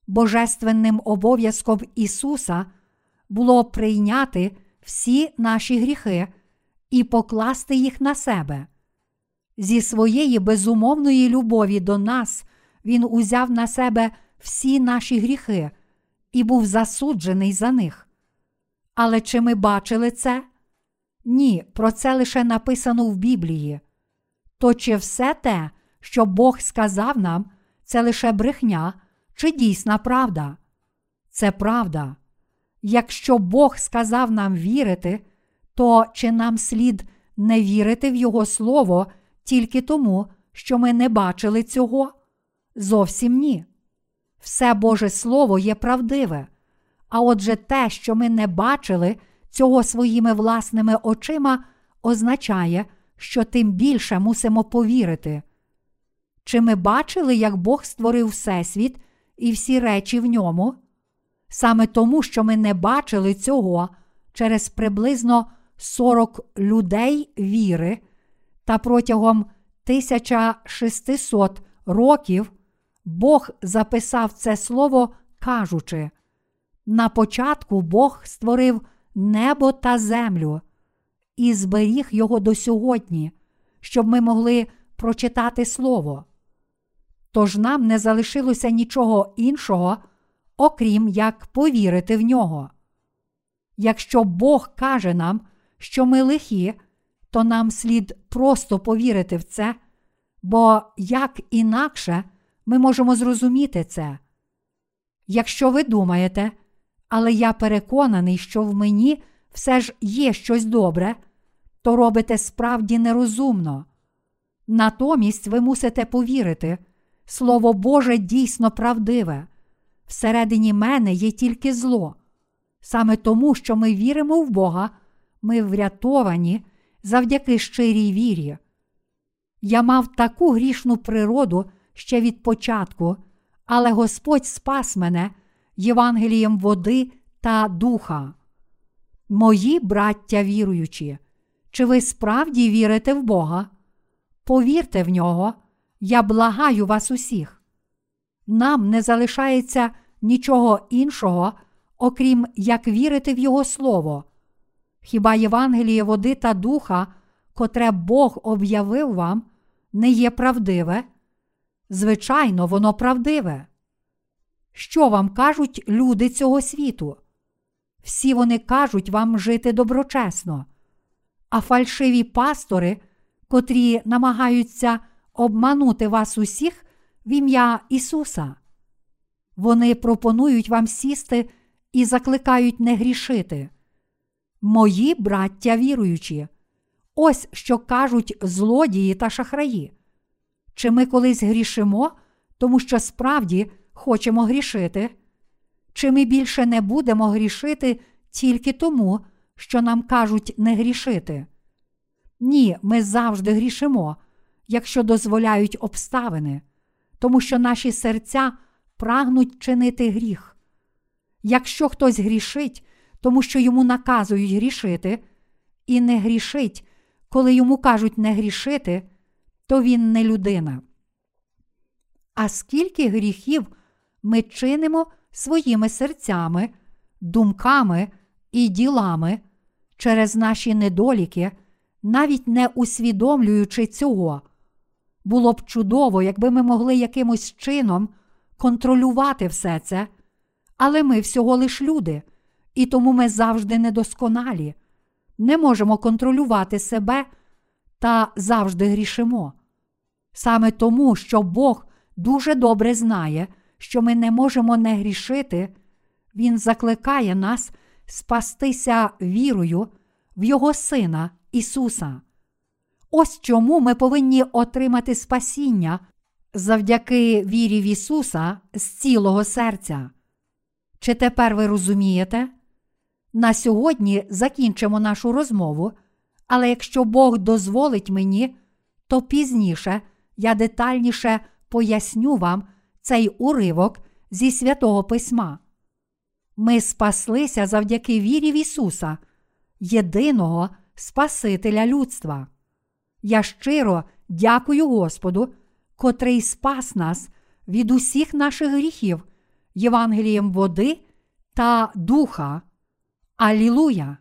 Божественним обов'язком Ісуса було прийняти всі наші гріхи і покласти їх на себе. Зі своєї безумовної любові до нас Він узяв на себе всі наші гріхи і був засуджений за них. Але чи ми бачили це? Ні, про це лише написано в Біблії. То чи все те, що Бог сказав нам, це лише брехня чи дійсна правда? Це правда. Якщо Бог сказав нам вірити, то чи нам слід не вірити в Його Слово тільки тому, що ми не бачили цього? Зовсім ні. Все Боже Слово є правдиве. А отже, те, що ми не бачили цього своїми власними очима, означає, що тим більше мусимо повірити. Чи ми бачили, як Бог створив Всесвіт і всі речі в ньому? Саме тому, що ми не бачили цього через приблизно 40 людей віри, та протягом 1600 років Бог записав це слово, кажучи: на початку Бог створив небо та землю і зберіг його до сьогодні, щоб ми могли прочитати Слово. Тож нам не залишилося нічого іншого, окрім як повірити в нього. Якщо Бог каже нам, що ми лихі, то нам слід просто повірити в це, бо як інакше ми можемо зрозуміти це. Якщо ви думаєте, але я переконаний, що в мені все ж є щось добре, то робите справді нерозумно. Натомість ви мусите повірити, Слово Боже дійсно правдиве. Всередині мене є тільки зло. Саме тому, що ми віримо в Бога, ми врятовані завдяки щирій вірі. Я мав таку грішну природу ще від початку, але Господь спас мене Євангелієм води та духа. Мої браття віруючі, чи ви справді вірите в Бога? Повірте в нього, я благаю вас усіх. Нам не залишається нічого іншого, окрім як вірити в Його Слово. Хіба Євангеліє води та духа, котре Бог об'явив вам, не є правдиве? Звичайно, воно правдиве. Що вам кажуть люди цього світу? Всі вони кажуть вам жити доброчесно, а фальшиві пастори, котрі намагаються обманути вас усіх в ім'я Ісуса. Вони пропонують вам сісти і закликають не грішити. Мої браття віруючі, ось що кажуть злодії та шахраї. Чи ми колись грішимо, тому що справді хочемо грішити? Чи ми більше не будемо грішити тільки тому, що нам кажуть не грішити? Ні, ми завжди грішимо, якщо дозволяють обставини, тому що наші серця прагнуть чинити гріх. Якщо хтось грішить, тому що йому наказують грішити, і не грішить, коли йому кажуть не грішити, то він не людина. А скільки гріхів ми чинимо своїми серцями, думками і ділами через наші недоліки, навіть не усвідомлюючи цього. Було б чудово, якби ми могли якимось чином контролювати все це, але ми всього лиш люди, і тому ми завжди недосконалі, не можемо контролювати себе та завжди грішимо. Саме тому, що Бог дуже добре знає, що ми не можемо не грішити, Він закликає нас спастися вірою в Його Сина Ісуса. Ось чому ми повинні отримати спасіння завдяки вірі в Ісуса з цілого серця. Чи тепер ви розумієте? На сьогодні закінчимо нашу розмову, але якщо Бог дозволить мені, то пізніше я детальніше поясню вам цей уривок зі святого Письма. Ми спаслися завдяки вірі в Ісуса, єдиного Спасителя людства. Я щиро дякую Господу, котрий спас нас від усіх наших гріхів, Євангелієм води та духа. Алілуя!